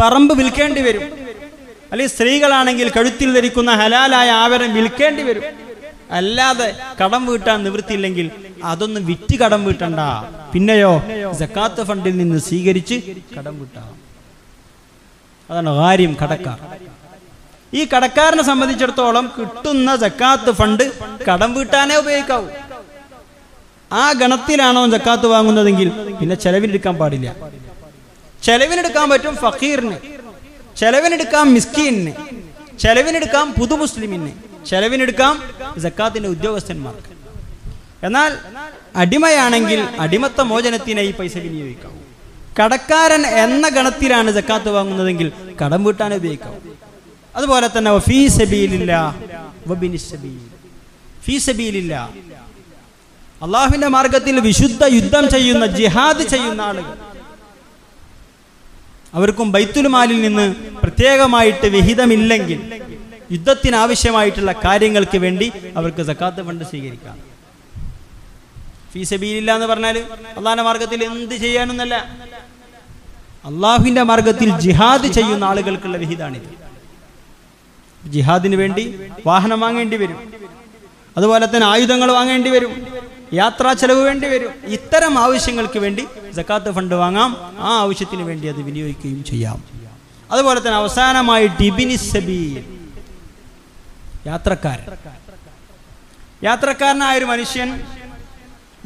S2: പറമ്പ് വിൽക്കേണ്ടി വരും അല്ലെങ്കിൽ സ്ത്രീകളാണെങ്കിൽ കഴുത്തിൽ ധരിക്കുന്ന ഹലാലായ ആവരം വിൽക്കേണ്ടി വരും അല്ലാതെ കടം വീട്ടാൻ നിവൃത്തിയില്ലെങ്കിൽ അതൊന്ന് വിറ്റ് കടം വീട്ടണ്ട പിന്നെയോ ജക്കാത്ത് ഫണ്ടിൽ നിന്ന് സ്വീകരിച്ച് കടം വീട്ടാം അതാണ് കാര്യം കടക്കാർ ഈ കടക്കാരനെ സംബന്ധിച്ചിടത്തോളം കിട്ടുന്ന ജക്കാത്ത് ഫണ്ട് കടം വീട്ടാനേ ഉപയോഗിക്കാവൂ ആ ഗണത്തിലാണോ ജക്കാത്ത് വാങ്ങുന്നതെങ്കിൽ പിന്നെ ചെലവിനെടുക്കാൻ പാടില്ല ചെലവിനെടുക്കാൻ പറ്റും ഫക്കീറിന് ചെലവിനെടുക്കാം മിസ്കീനിന് ചെലവിനെടുക്കാം പുതു മുസ്ലിമിന് ചെലവിനെടുക്കാം ജക്കാത്തിന്റെ ഉദ്യോഗസ്ഥന്മാർക്ക് എന്നാൽ അടിമയാണെങ്കിൽ അടിമത്ത ഈ പൈസ വിനിയോഗിക്കാം കടക്കാരൻ എന്ന ഗണത്തിലാണ് ജക്കാത്ത് വാങ്ങുന്നതെങ്കിൽ കടം വീട്ടാൻ ഉപയോഗിക്കാം അതുപോലെ തന്നെ ഫീ സബീലില്ല ഫീ സബീലില്ല അള്ളാഹുവിന്റെ മാർഗത്തിൽ വിശുദ്ധ യുദ്ധം ചെയ്യുന്ന ജിഹാദ് ചെയ്യുന്ന ആളുകൾ അവർക്കും ബൈത്തുൽമാലിൽ നിന്ന് പ്രത്യേകമായിട്ട് വിഹിതമില്ലെങ്കിൽ യുദ്ധത്തിനാവശ്യമായിട്ടുള്ള കാര്യങ്ങൾക്ക് വേണ്ടി അവർക്ക് സക്കാത്ത ഫണ്ട് സ്വീകരിക്കാം ഫീസബീലില്ല എന്ന് പറഞ്ഞാൽ അള്ളാഹിന്റെ മാർഗത്തിൽ എന്ത് ചെയ്യാനൊന്നല്ല അള്ളാഹുവിന്റെ മാർഗത്തിൽ ജിഹാദ് ചെയ്യുന്ന ആളുകൾക്കുള്ള വിഹിതാണിത് ജിഹാദിന് വേണ്ടി വാഹനം വാങ്ങേണ്ടി വരും അതുപോലെ തന്നെ ആയുധങ്ങൾ വാങ്ങേണ്ടി വരും യാത്രാ ചെലവ് വേണ്ടി വരും ഇത്തരം ആവശ്യങ്ങൾക്ക് വേണ്ടി ജക്കാത്ത് ഫണ്ട് വാങ്ങാം ആ ആവശ്യത്തിന് വേണ്ടി അത് വിനിയോഗിക്കുകയും ചെയ്യാം അതുപോലെ തന്നെ അവസാനമായി ഡിബിനി സബീൽ യാത്രക്കാരൻ യാത്രക്കാരനായ ഒരു മനുഷ്യൻ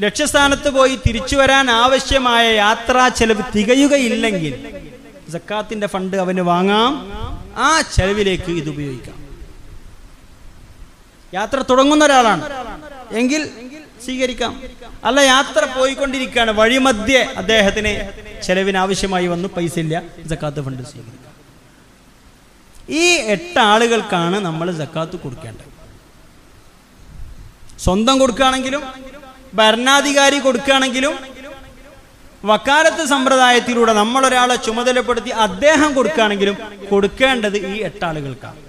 S2: ലക്ഷ്യസ്ഥാനത്ത് പോയി തിരിച്ചു വരാൻ ആവശ്യമായ യാത്രാ ചെലവ് തികയുകയില്ലെങ്കിൽ സക്കാത്തിന്റെ ഫണ്ട് അവന് വാങ്ങാം ആ ചെലവിലേക്ക് ഇത് ഉപയോഗിക്കാം യാത്ര തുടങ്ങുന്ന ഒരാളാണ് എങ്കിൽ സ്വീകരിക്കാം അല്ല യാത്ര പോയിക്കൊണ്ടിരിക്കുകയാണ് വഴിമധ്യേ അദ്ദേഹത്തിന് ചെലവിന് ആവശ്യമായി വന്നു പൈസ ഇല്ല ജക്കാത്ത് ഫണ്ട് സ്വീകരിക്കാം ഈ എട്ട് ആളുകൾക്കാണ് നമ്മൾ ജക്കാത്ത് കൊടുക്കേണ്ടത് സ്വന്തം കൊടുക്കുകയാണെങ്കിലും ഭരണാധികാരി കൊടുക്കുകയാണെങ്കിലും വക്കാലത്ത് സമ്പ്രദായത്തിലൂടെ നമ്മൾ ഒരാളെ ചുമതലപ്പെടുത്തി അദ്ദേഹം കൊടുക്കുകയാണെങ്കിലും കൊടുക്കേണ്ടത് ഈ എട്ടാളുകൾക്കാണ്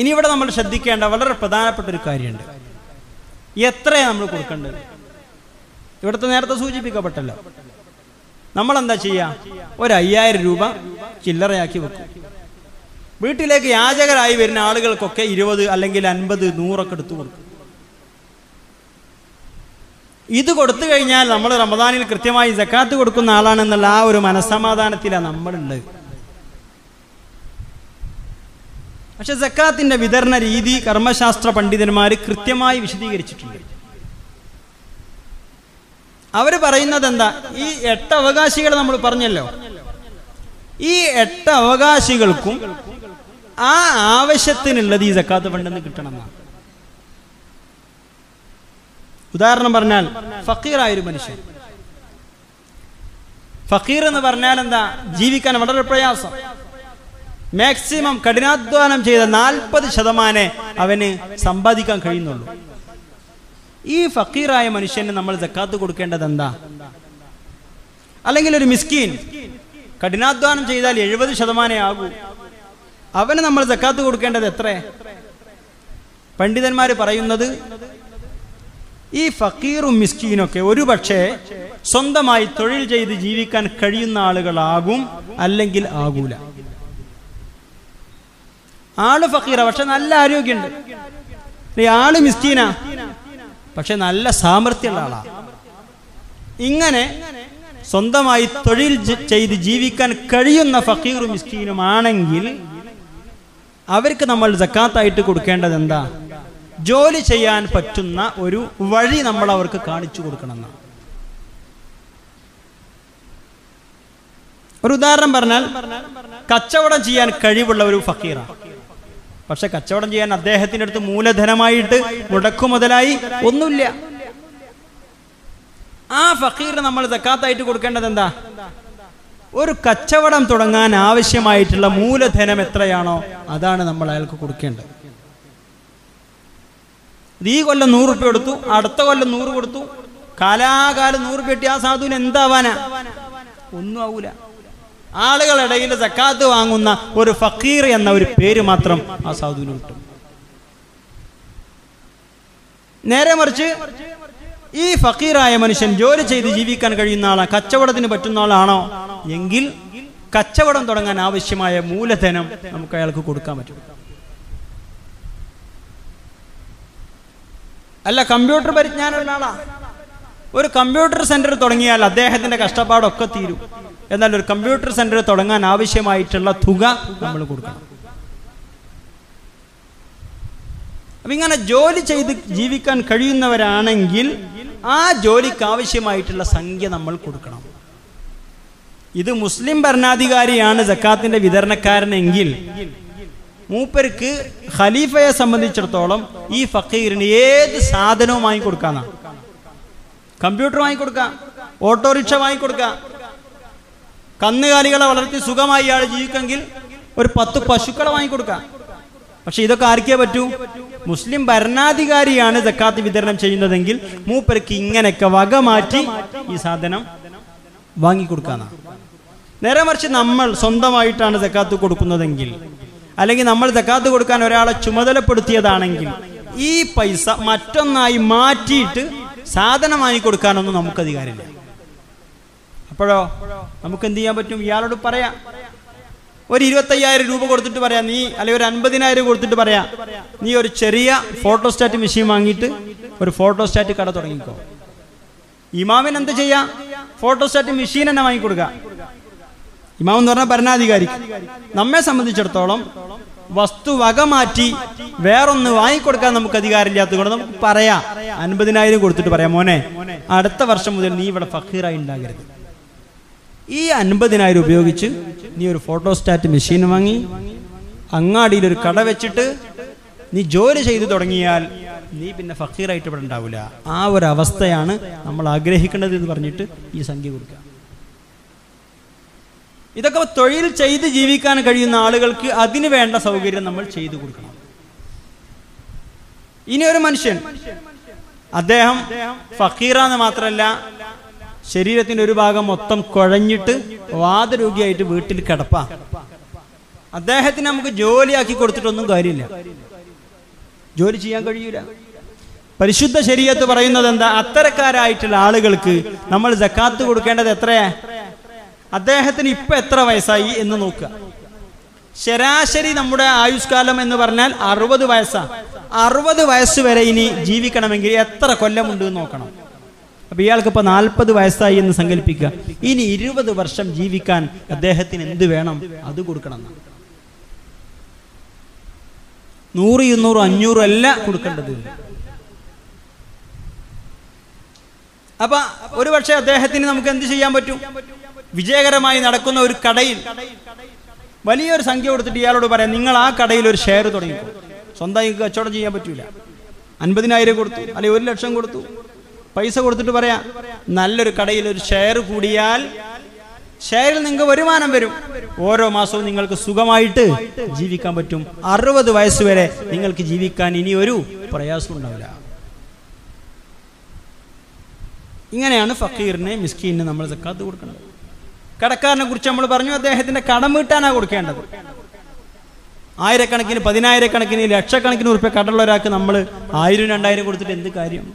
S2: ഇനി ഇവിടെ നമ്മൾ ശ്രദ്ധിക്കേണ്ട വളരെ പ്രധാനപ്പെട്ട ഒരു കാര്യമുണ്ട് എത്രയാണ് നമ്മൾ കൊടുക്കേണ്ടത് ഇവിടുത്തെ നേരത്തെ സൂചിപ്പിക്കപ്പെട്ടല്ലോ നമ്മൾ എന്താ ചെയ്യുക ഒരു അയ്യായിരം രൂപ ചില്ലറയാക്കി വെക്കും വീട്ടിലേക്ക് യാചകരായി വരുന്ന ആളുകൾക്കൊക്കെ ഇരുപത് അല്ലെങ്കിൽ അൻപത് നൂറൊക്കെ എടുത്തു കൊടുക്കും ഇത് കൊടുത്തു കഴിഞ്ഞാൽ നമ്മൾ റമദാനിൽ കൃത്യമായി ജക്കാത്ത് കൊടുക്കുന്ന ആളാണെന്നുള്ള ആ ഒരു മനസ്സമാധാനത്തിലാണ് നമ്മളുണ്ട് പക്ഷെ ജക്കാത്തിന്റെ വിതരണ രീതി കർമ്മശാസ്ത്ര പണ്ഡിതന്മാർ കൃത്യമായി വിശദീകരിച്ചിട്ടുണ്ട് അവർ പറയുന്നത് എന്താ ഈ എട്ട് അവകാശികൾ നമ്മൾ പറഞ്ഞല്ലോ ഈ എട്ട് അവകാശികൾക്കും ആ ആവശ്യത്തിനുള്ളത് ഈ ജക്കാത്ത് ഫണ്ടിൽ കിട്ടണമെന്നാണ് ഉദാഹരണം പറഞ്ഞാൽ ഫക്കീറായൊരു ഒരു മനുഷ്യൻ ഫക്കീർ എന്ന് പറഞ്ഞാൽ എന്താ ജീവിക്കാൻ വളരെ പ്രയാസം മാക്സിമം കഠിനാധ്വാനം ചെയ്ത നാൽപ്പത് ശതമാനേ അവന് സമ്പാദിക്കാൻ കഴിയുന്നുള്ളൂ ഈ ഫക്കീറായ മനുഷ്യന് നമ്മൾ ജക്കാത്ത് കൊടുക്കേണ്ടത് എന്താ അല്ലെങ്കിൽ ഒരു മിസ്കീൻ കഠിനാധ്വാനം ചെയ്താൽ എഴുപത് ശതമാനേ ആകൂ അവന് നമ്മൾ ജക്കാത്ത് കൊടുക്കേണ്ടത് എത്ര പണ്ഡിതന്മാർ പറയുന്നത് ഈ ഫക്കീറും മിസ്കീനൊക്കെ ഒരു പക്ഷേ സ്വന്തമായി തൊഴിൽ ചെയ്ത് ജീവിക്കാൻ കഴിയുന്ന ആളുകളാകും അല്ലെങ്കിൽ ആകൂല ആള് ഫക്കീറ പക്ഷെ നല്ല ആരോഗ്യമുണ്ട് ആള് മിസ്കീന പക്ഷെ നല്ല സാമർഥ്യമുള്ള ആളാ ഇങ്ങനെ സ്വന്തമായി തൊഴിൽ ചെയ്ത് ജീവിക്കാൻ കഴിയുന്ന ഫക്കീറും മിസ്കീനുമാണെങ്കിൽ അവർക്ക് നമ്മൾ ജക്കാത്തായിട്ട് കൊടുക്കേണ്ടത് എന്താ ജോലി ചെയ്യാൻ പറ്റുന്ന ഒരു വഴി നമ്മൾ അവർക്ക് കാണിച്ചു കൊടുക്കണമെന്നാണ് ഒരു ഉദാഹരണം പറഞ്ഞാൽ കച്ചവടം ചെയ്യാൻ കഴിവുള്ള ഒരു ഫക്കീറാണ് പക്ഷെ കച്ചവടം ചെയ്യാൻ അദ്ദേഹത്തിൻ്റെ അടുത്ത് മൂലധനമായിട്ട് മുതലായി ഒന്നുമില്ല ആ ഫക്കീറിന് നമ്മൾ തെക്കാത്തായിട്ട് കൊടുക്കേണ്ടത് എന്താ ഒരു കച്ചവടം തുടങ്ങാൻ ആവശ്യമായിട്ടുള്ള മൂലധനം എത്രയാണോ അതാണ് നമ്മൾ അയാൾക്ക് കൊടുക്കേണ്ടത് ഇത് ഈ കൊല്ലം നൂറ് റുപ്യ കൊടുത്തു അടുത്ത കൊല്ലം നൂറ് കൊടുത്തു കാലാകാലം നൂറ് റുപ്യ കിട്ടി ആ സാധുവിന് എന്താവാന ഒന്നും ആവൂല ആളുകളിടയിൽ സക്കാത്ത് വാങ്ങുന്ന ഒരു ഫക്കീർ എന്ന ഒരു പേര് മാത്രം ആ സാധുവിന് കിട്ടും നേരെ മറിച്ച് ഈ ഫക്കീറായ മനുഷ്യൻ ജോലി ചെയ്ത് ജീവിക്കാൻ കഴിയുന്ന ആളാണ് കച്ചവടത്തിന് പറ്റുന്ന ആളാണോ എങ്കിൽ കച്ചവടം തുടങ്ങാൻ ആവശ്യമായ മൂലധനം നമുക്ക് അയാൾക്ക് കൊടുക്കാൻ പറ്റും അല്ല കമ്പ്യൂട്ടർ പരിജ്ഞാനമുള്ള ആളാ ഒരു കമ്പ്യൂട്ടർ സെന്റർ തുടങ്ങിയാൽ അദ്ദേഹത്തിന്റെ കഷ്ടപ്പാടൊക്കെ തീരും എന്നാൽ ഒരു കമ്പ്യൂട്ടർ സെന്റർ തുടങ്ങാൻ ആവശ്യമായിട്ടുള്ള തുക നമ്മൾ കൊടുക്കണം അപ്പൊ ഇങ്ങനെ ജോലി ചെയ്ത് ജീവിക്കാൻ കഴിയുന്നവരാണെങ്കിൽ ആ ജോലിക്ക് ആവശ്യമായിട്ടുള്ള സംഖ്യ നമ്മൾ കൊടുക്കണം ഇത് മുസ്ലിം ഭരണാധികാരിയാണ് ജക്കാത്തിന്റെ വിതരണക്കാരനെങ്കിൽ മൂപ്പർക്ക് ഖലീഫയെ സംബന്ധിച്ചിടത്തോളം ഈ ഫക്കീറിന് ഏത് സാധനവും വാങ്ങിക്കൊടുക്കാന്നാ കമ്പ്യൂട്ടർ കൊടുക്ക ഓട്ടോറിക്ഷ വാങ്ങി കൊടുക്ക കന്നുകാലികളെ വളർത്തി സുഖമായി ഇയാൾ ജീവിക്കെങ്കിൽ ഒരു പത്ത് പശുക്കളെ കൊടുക്കാം പക്ഷെ ഇതൊക്കെ ആർക്കേ പറ്റൂ മുസ്ലിം ഭരണാധികാരിയാണ് ജക്കാത്ത് വിതരണം ചെയ്യുന്നതെങ്കിൽ മൂപ്പർക്ക് ഇങ്ങനെയൊക്കെ വക മാറ്റി ഈ സാധനം വാങ്ങിക്കൊടുക്കാന്നാ നേരെ മറിച്ച് നമ്മൾ സ്വന്തമായിട്ടാണ് ജക്കാത്ത് കൊടുക്കുന്നതെങ്കിൽ അല്ലെങ്കിൽ നമ്മൾ തക്കാത്ത് കൊടുക്കാൻ ഒരാളെ ചുമതലപ്പെടുത്തിയതാണെങ്കിൽ ഈ പൈസ മറ്റൊന്നായി മാറ്റിയിട്ട് സാധനം വാങ്ങിക്കൊടുക്കാനൊന്നും നമുക്ക് അധികാരമില്ല അപ്പോഴോ നമുക്ക് എന്ത് ചെയ്യാൻ പറ്റും ഇയാളോട് പറയാം ഒരു ഇരുപത്തയ്യായിരം രൂപ കൊടുത്തിട്ട് പറയാം നീ അല്ലെങ്കിൽ ഒരു അൻപതിനായിരം കൊടുത്തിട്ട് പറയാം നീ ഒരു ചെറിയ ഫോട്ടോസ്റ്റാറ്റ് മെഷീൻ വാങ്ങിയിട്ട് ഒരു ഫോട്ടോസ്റ്റാറ്റ് കട തുടങ്ങിക്കോ ഇമാമിന് എന്ത് ചെയ്യാം ഫോട്ടോസ്റ്റാറ്റ് മെഷീൻ തന്നെ വാങ്ങിക്കൊടുക്കുക ഇമാം എന്ന് പറഞ്ഞാൽ ഭരണാധികാരി നമ്മെ സംബന്ധിച്ചിടത്തോളം വസ്തു വക മാറ്റി വേറൊന്ന് വാങ്ങിക്കൊടുക്കാൻ നമുക്ക് അധികാരമില്ലാത്തത് കൊണ്ട് നമുക്ക് പറയാം അൻപതിനായിരം കൊടുത്തിട്ട് പറയാം മോനെ അടുത്ത വർഷം മുതൽ നീ ഇവിടെ ഫക്കീറായി ഉണ്ടാകരുത് ഈ അൻപതിനായിരം ഉപയോഗിച്ച് നീ ഒരു ഫോട്ടോസ്റ്റാറ്റ് മെഷീൻ വാങ്ങി അങ്ങാടിയിൽ ഒരു കട വെച്ചിട്ട് നീ ജോലി ചെയ്തു തുടങ്ങിയാൽ നീ പിന്നെ ഫക്കീറായിട്ട് ഇവിടെ ഉണ്ടാവില്ല ആ ഒരു അവസ്ഥയാണ് നമ്മൾ ആഗ്രഹിക്കേണ്ടത് എന്ന് പറഞ്ഞിട്ട് ഈ സംഖ്യ കൊടുക്കുക ഇതൊക്കെ തൊഴിൽ ചെയ്ത് ജീവിക്കാൻ കഴിയുന്ന ആളുകൾക്ക് അതിന് വേണ്ട സൗകര്യം നമ്മൾ ചെയ്തു കൊടുക്കണം ഇനി ഒരു മനുഷ്യൻ അദ്ദേഹം ഫക്കീറാന്ന് മാത്രമല്ല ശരീരത്തിന്റെ ഒരു ഭാഗം മൊത്തം കുഴഞ്ഞിട്ട് വാദരോഗിയായിട്ട് വീട്ടിൽ കിടപ്പ അദ്ദേഹത്തിന് നമുക്ക് ജോലിയാക്കി കൊടുത്തിട്ടൊന്നും കാര്യമില്ല ജോലി ചെയ്യാൻ കഴിയൂല പരിശുദ്ധ ശരീരത്ത് പറയുന്നത് എന്താ അത്തരക്കാരായിട്ടുള്ള ആളുകൾക്ക് നമ്മൾ ജക്കാത്ത് കൊടുക്കേണ്ടത് എത്രയാ അദ്ദേഹത്തിന് ഇപ്പം എത്ര വയസ്സായി എന്ന് നോക്കുക ശരാശരി നമ്മുടെ ആയുഷ്കാലം എന്ന് പറഞ്ഞാൽ അറുപത് വയസ്സാണ് അറുപത് വയസ്സ് വരെ ഇനി ജീവിക്കണമെങ്കിൽ എത്ര കൊല്ലമുണ്ട് എന്ന് നോക്കണം അപ്പൊ ഇയാൾക്ക് ഇപ്പൊ നാൽപ്പത് വയസ്സായി എന്ന് സങ്കല്പിക്കുക ഇനി ഇരുപത് വർഷം ജീവിക്കാൻ അദ്ദേഹത്തിന് എന്ത് വേണം അത് കൊടുക്കണം നൂറ് ഇരുന്നൂറ് അഞ്ഞൂറ് അല്ല കൊടുക്കേണ്ടത് അപ്പൊ ഒരു പക്ഷെ അദ്ദേഹത്തിന് നമുക്ക് എന്ത് ചെയ്യാൻ പറ്റും വിജയകരമായി നടക്കുന്ന ഒരു കടയിൽ വലിയൊരു സംഖ്യ കൊടുത്തിട്ട് ഇയാളോട് പറയാം നിങ്ങൾ ആ കടയിൽ ഒരു ഷെയർ തുടങ്ങി സ്വന്തം നിങ്ങൾക്ക് കച്ചവടം ചെയ്യാൻ പറ്റൂല അൻപതിനായിരം കൊടുത്തു അല്ലെങ്കിൽ ഒരു ലക്ഷം കൊടുത്തു പൈസ കൊടുത്തിട്ട് പറയാം നല്ലൊരു കടയിൽ ഒരു ഷെയർ കൂടിയാൽ ഷെയറിൽ നിങ്ങൾക്ക് വരുമാനം വരും ഓരോ മാസവും നിങ്ങൾക്ക് സുഖമായിട്ട് ജീവിക്കാൻ പറ്റും അറുപത് വയസ്സ് വരെ നിങ്ങൾക്ക് ജീവിക്കാൻ ഇനി ഒരു പ്രയാസം ഉണ്ടാവില്ല ഇങ്ങനെയാണ് ഫക്കീറിനെ മിസ്കീനെ നമ്മൾ സക്കാത്ത് കൊടുക്കുന്നത് കടക്കാരനെ കുറിച്ച് നമ്മൾ പറഞ്ഞു അദ്ദേഹത്തിന്റെ കടം വീട്ടാനാണ് കൊടുക്കേണ്ടത് ആയിരക്കണക്കിന് പതിനായിരക്കണക്കിന് ലക്ഷക്കണക്കിന് ഉറുപ്പ്യ കടമുള്ള ഒരാൾക്ക് നമ്മൾ ആയിരം രണ്ടായിരം കൊടുത്തിട്ട് എന്ത് കാര്യം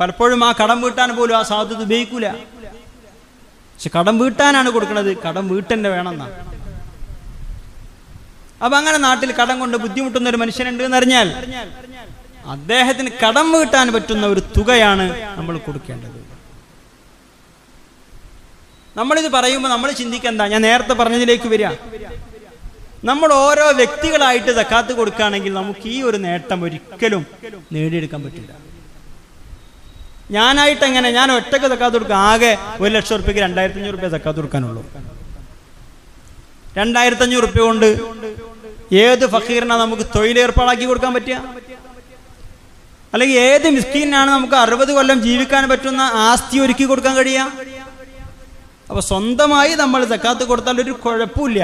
S2: പലപ്പോഴും ആ കടം വീട്ടാൻ പോലും ആ സാധ്യത ഉപയോഗിക്കൂല പക്ഷെ കടം വീട്ടാനാണ് കൊടുക്കുന്നത് കടം വീട്ടന്നെ വേണമെന്നാണ് അപ്പൊ അങ്ങനെ നാട്ടിൽ കടം കൊണ്ട് ബുദ്ധിമുട്ടുന്ന ഒരു മനുഷ്യനുണ്ട് എന്നറിഞ്ഞാൽ അദ്ദേഹത്തിന് കടം വീട്ടാൻ പറ്റുന്ന ഒരു തുകയാണ് നമ്മൾ കൊടുക്കേണ്ടത് നമ്മളിത് പറയുമ്പോൾ നമ്മൾ ചിന്തിക്കെന്താ ഞാൻ നേരത്തെ പറഞ്ഞതിലേക്ക് വരിക നമ്മൾ ഓരോ വ്യക്തികളായിട്ട് സക്കാത്ത് കൊടുക്കുകയാണെങ്കിൽ നമുക്ക് ഈ ഒരു നേട്ടം ഒരിക്കലും നേടിയെടുക്കാൻ പറ്റില്ല ഞാനായിട്ട് എങ്ങനെ ഞാൻ ഒറ്റക്ക് സക്കാത്ത് കൊടുക്കുക ആകെ ഒരു ലക്ഷം ഉറുപ്പ്യക്ക് രണ്ടായിരത്തി അഞ്ഞൂറ് റുപ്യ സക്കാത്ത് കൊടുക്കാനുള്ളൂ രണ്ടായിരത്തി അഞ്ഞൂറ് റുപ്യ കൊണ്ട് ഏത് ഫക്കീറിനാണ് നമുക്ക് തൊഴിലേർപ്പാടാക്കി കൊടുക്കാൻ പറ്റുക അല്ലെങ്കിൽ ഏത് മിസ്കീനാണ് നമുക്ക് അറുപത് കൊല്ലം ജീവിക്കാൻ പറ്റുന്ന ആസ്തി ഒരുക്കി കൊടുക്കാൻ കഴിയുക അപ്പൊ സ്വന്തമായി നമ്മൾ സക്കാത്ത് കൊടുത്താൽ ഒരു കുഴപ്പമില്ല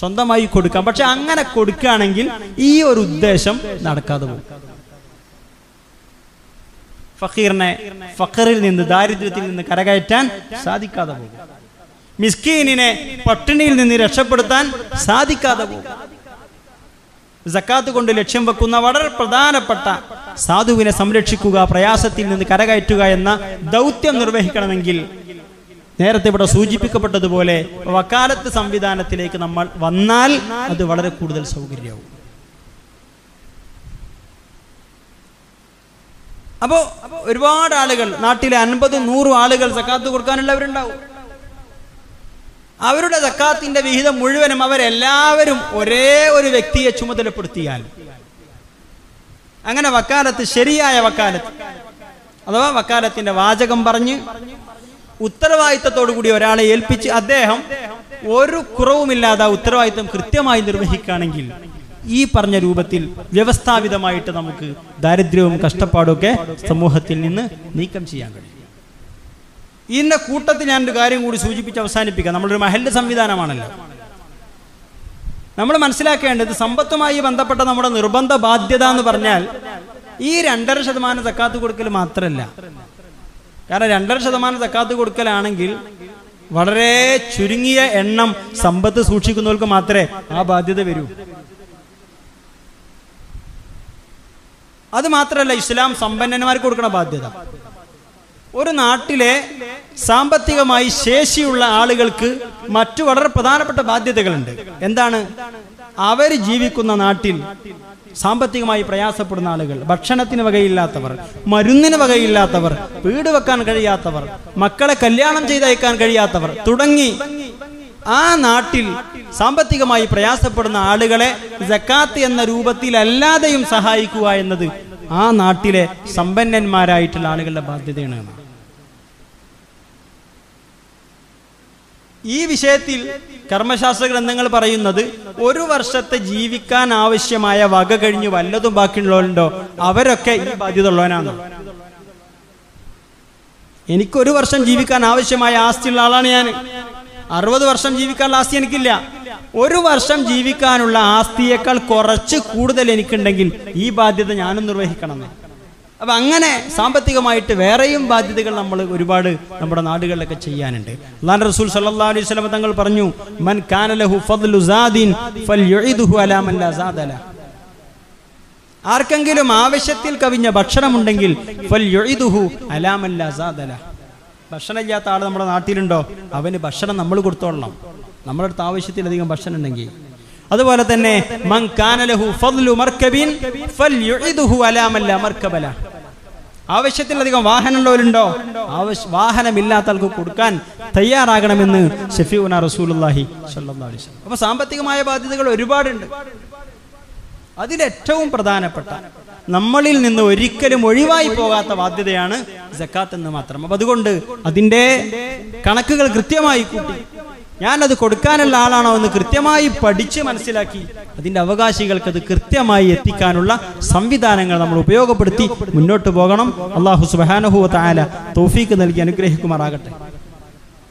S2: സ്വന്തമായി കൊടുക്കാം പക്ഷെ അങ്ങനെ കൊടുക്കുകയാണെങ്കിൽ ഈ ഒരു ഉദ്ദേശം നടക്കാതെ പോകും ഫക്കീറിനെ ഫക്കറിൽ നിന്ന് ദാരിദ്ര്യത്തിൽ നിന്ന് കരകയറ്റാൻ സാധിക്കാതെ പോകും മിസ്കീനിനെ പട്ടിണിയിൽ നിന്ന് രക്ഷപ്പെടുത്താൻ സാധിക്കാതെ പോകും ജക്കാത്ത് കൊണ്ട് ലക്ഷ്യം വെക്കുന്ന വളരെ പ്രധാനപ്പെട്ട സാധുവിനെ സംരക്ഷിക്കുക പ്രയാസത്തിൽ നിന്ന് കരകയറ്റുക എന്ന ദൗത്യം നിർവഹിക്കണമെങ്കിൽ നേരത്തെ ഇവിടെ സൂചിപ്പിക്കപ്പെട്ടതുപോലെ വക്കാലത്ത് സംവിധാനത്തിലേക്ക് നമ്മൾ വന്നാൽ അത് വളരെ കൂടുതൽ സൗകര്യമാവും അപ്പോൾ ഒരുപാട് ആളുകൾ നാട്ടിലെ അൻപത് നൂറ് ആളുകൾ സക്കാത്ത് കൊടുക്കാനുള്ളവരുണ്ടാവും അവരുടെ സക്കാത്തിന്റെ വിഹിതം മുഴുവനും അവരെല്ലാവരും ഒരേ ഒരു വ്യക്തിയെ ചുമതലപ്പെടുത്തിയാൽ അങ്ങനെ വക്കാലത്ത് ശരിയായ വക്കാലത്ത് അഥവാ വക്കാലത്തിന്റെ വാചകം പറഞ്ഞ് ഉത്തരവാദിത്തത്തോടു കൂടി ഒരാളെ ഏൽപ്പിച്ച് അദ്ദേഹം ഒരു കുറവുമില്ലാതെ ഉത്തരവാദിത്തം കൃത്യമായി നിർവഹിക്കുകയാണെങ്കിൽ ഈ പറഞ്ഞ രൂപത്തിൽ വ്യവസ്ഥാപിതമായിട്ട് നമുക്ക് ദാരിദ്ര്യവും ഒക്കെ സമൂഹത്തിൽ നിന്ന് നീക്കം ചെയ്യാൻ കഴിയും ഇന്ന കൂട്ടത്തിൽ ഒരു കാര്യം കൂടി സൂചിപ്പിച്ച് അവസാനിപ്പിക്കാം നമ്മളൊരു മഹലിൻ്റെ സംവിധാനമാണല്ലോ നമ്മൾ മനസ്സിലാക്കേണ്ടത് സമ്പത്തുമായി ബന്ധപ്പെട്ട നമ്മുടെ നിർബന്ധ ബാധ്യത എന്ന് പറഞ്ഞാൽ ഈ രണ്ടര ശതമാനം തക്കാത്തു കൊടുക്കൽ മാത്രമല്ല കാരണം രണ്ടര ശതമാനം തക്കാത്ത് കൊടുക്കലാണെങ്കിൽ വളരെ ചുരുങ്ങിയ എണ്ണം സമ്പത്ത് സൂക്ഷിക്കുന്നവർക്ക് മാത്രമേ ആ ബാധ്യത വരൂ അത് മാത്രമല്ല ഇസ്ലാം സമ്പന്നന്മാർക്ക് കൊടുക്കണ ബാധ്യത ഒരു നാട്ടിലെ സാമ്പത്തികമായി ശേഷിയുള്ള ആളുകൾക്ക് മറ്റു വളരെ പ്രധാനപ്പെട്ട ബാധ്യതകളുണ്ട് എന്താണ് അവർ ജീവിക്കുന്ന നാട്ടിൽ സാമ്പത്തികമായി പ്രയാസപ്പെടുന്ന ആളുകൾ ഭക്ഷണത്തിന് വകയില്ലാത്തവർ മരുന്നിന് വകയില്ലാത്തവർ വീട് വെക്കാൻ കഴിയാത്തവർ മക്കളെ കല്യാണം ചെയ്തയക്കാൻ കഴിയാത്തവർ തുടങ്ങി ആ നാട്ടിൽ സാമ്പത്തികമായി പ്രയാസപ്പെടുന്ന ആളുകളെ ജക്കാത്ത് എന്ന രൂപത്തിലല്ലാതെയും സഹായിക്കുക എന്നത് ആ നാട്ടിലെ സമ്പന്നന്മാരായിട്ടുള്ള ആളുകളുടെ ബാധ്യതയാണ് ഈ വിഷയത്തിൽ കർമ്മശാസ്ത്ര ഗ്രന്ഥങ്ങൾ പറയുന്നത് ഒരു വർഷത്തെ ജീവിക്കാൻ ആവശ്യമായ വക കഴിഞ്ഞ് വല്ലതും ബാക്കിയുള്ളവരുണ്ടോ അവരൊക്കെ ഈ ബാധ്യത ഉള്ളവനാണ് എനിക്കൊരു വർഷം ജീവിക്കാൻ ആവശ്യമായ ആസ്തിയുള്ള ആളാണ് ഞാൻ അറുപത് വർഷം ജീവിക്കാനുള്ള ആസ്തി എനിക്കില്ല ഒരു വർഷം ജീവിക്കാനുള്ള ആസ്തിയേക്കാൾ കുറച്ച് കൂടുതൽ എനിക്കുണ്ടെങ്കിൽ ഈ ബാധ്യത ഞാനും നിർവഹിക്കണം അപ്പൊ അങ്ങനെ സാമ്പത്തികമായിട്ട് വേറെയും ബാധ്യതകൾ നമ്മൾ ഒരുപാട് നമ്മുടെ നാടുകളിലൊക്കെ ചെയ്യാനുണ്ട് അള്ളാൻ റസൂൽ അലൈഹി തങ്ങൾ പറഞ്ഞു മൻ ആർക്കെങ്കിലും ആവശ്യത്തിൽ കവിഞ്ഞ ഭക്ഷണമുണ്ടെങ്കിൽ ഭക്ഷണമില്ലാത്ത ആൾ നമ്മുടെ നാട്ടിലുണ്ടോ അവന് ഭക്ഷണം നമ്മൾ കൊടുത്തോളണം നമ്മുടെ അടുത്ത് ആവശ്യത്തിലധികം ഭക്ഷണം ഉണ്ടെങ്കിൽ അതുപോലെ തന്നെ മൻ കാനലഹു ഫദ്ലു മർക്കബിൻ ഫൽ യുഇദുഹു അലാമല്ല മർക്കബല ആവശ്യത്തിലധികം വാഹനമുള്ളവരുണ്ടോ ആവശ്യ വാഹനമില്ലാത്ത ആൾക്ക് കൊടുക്കാൻ തയ്യാറാകണമെന്ന് ഷഫീഉന റസൂലുല്ലാഹി അപ്പൊ അലൈഹി അപ്പോൾ സാമ്പത്തികമായ ബാധ്യതകൾ ഒരുപാടുണ്ട് അതിലേറ്റവും പ്രധാനപ്പെട്ട നമ്മളിൽ നിന്ന് ഒരിക്കലും ഒഴിവായി പോകാത്ത ബാധ്യതയാണ് ജക്കാത്ത് എന്ന് മാത്രം അപ്പൊ അതുകൊണ്ട് അതിന്റെ കണക്കുകൾ കൃത്യമായി കൂട്ടി ഞാനത് കൊടുക്കാനുള്ള ആളാണോ എന്ന് കൃത്യമായി പഠിച്ച് മനസ്സിലാക്കി അതിൻ്റെ അവകാശികൾക്ക് അത് കൃത്യമായി എത്തിക്കാനുള്ള സംവിധാനങ്ങൾ നമ്മൾ ഉപയോഗപ്പെടുത്തി മുന്നോട്ട് പോകണം അള്ളാഹു സുബാനഹുവ തായാല തോഫീക്ക് നൽകി അനുഗ്രഹിക്കുമാറാകട്ടെ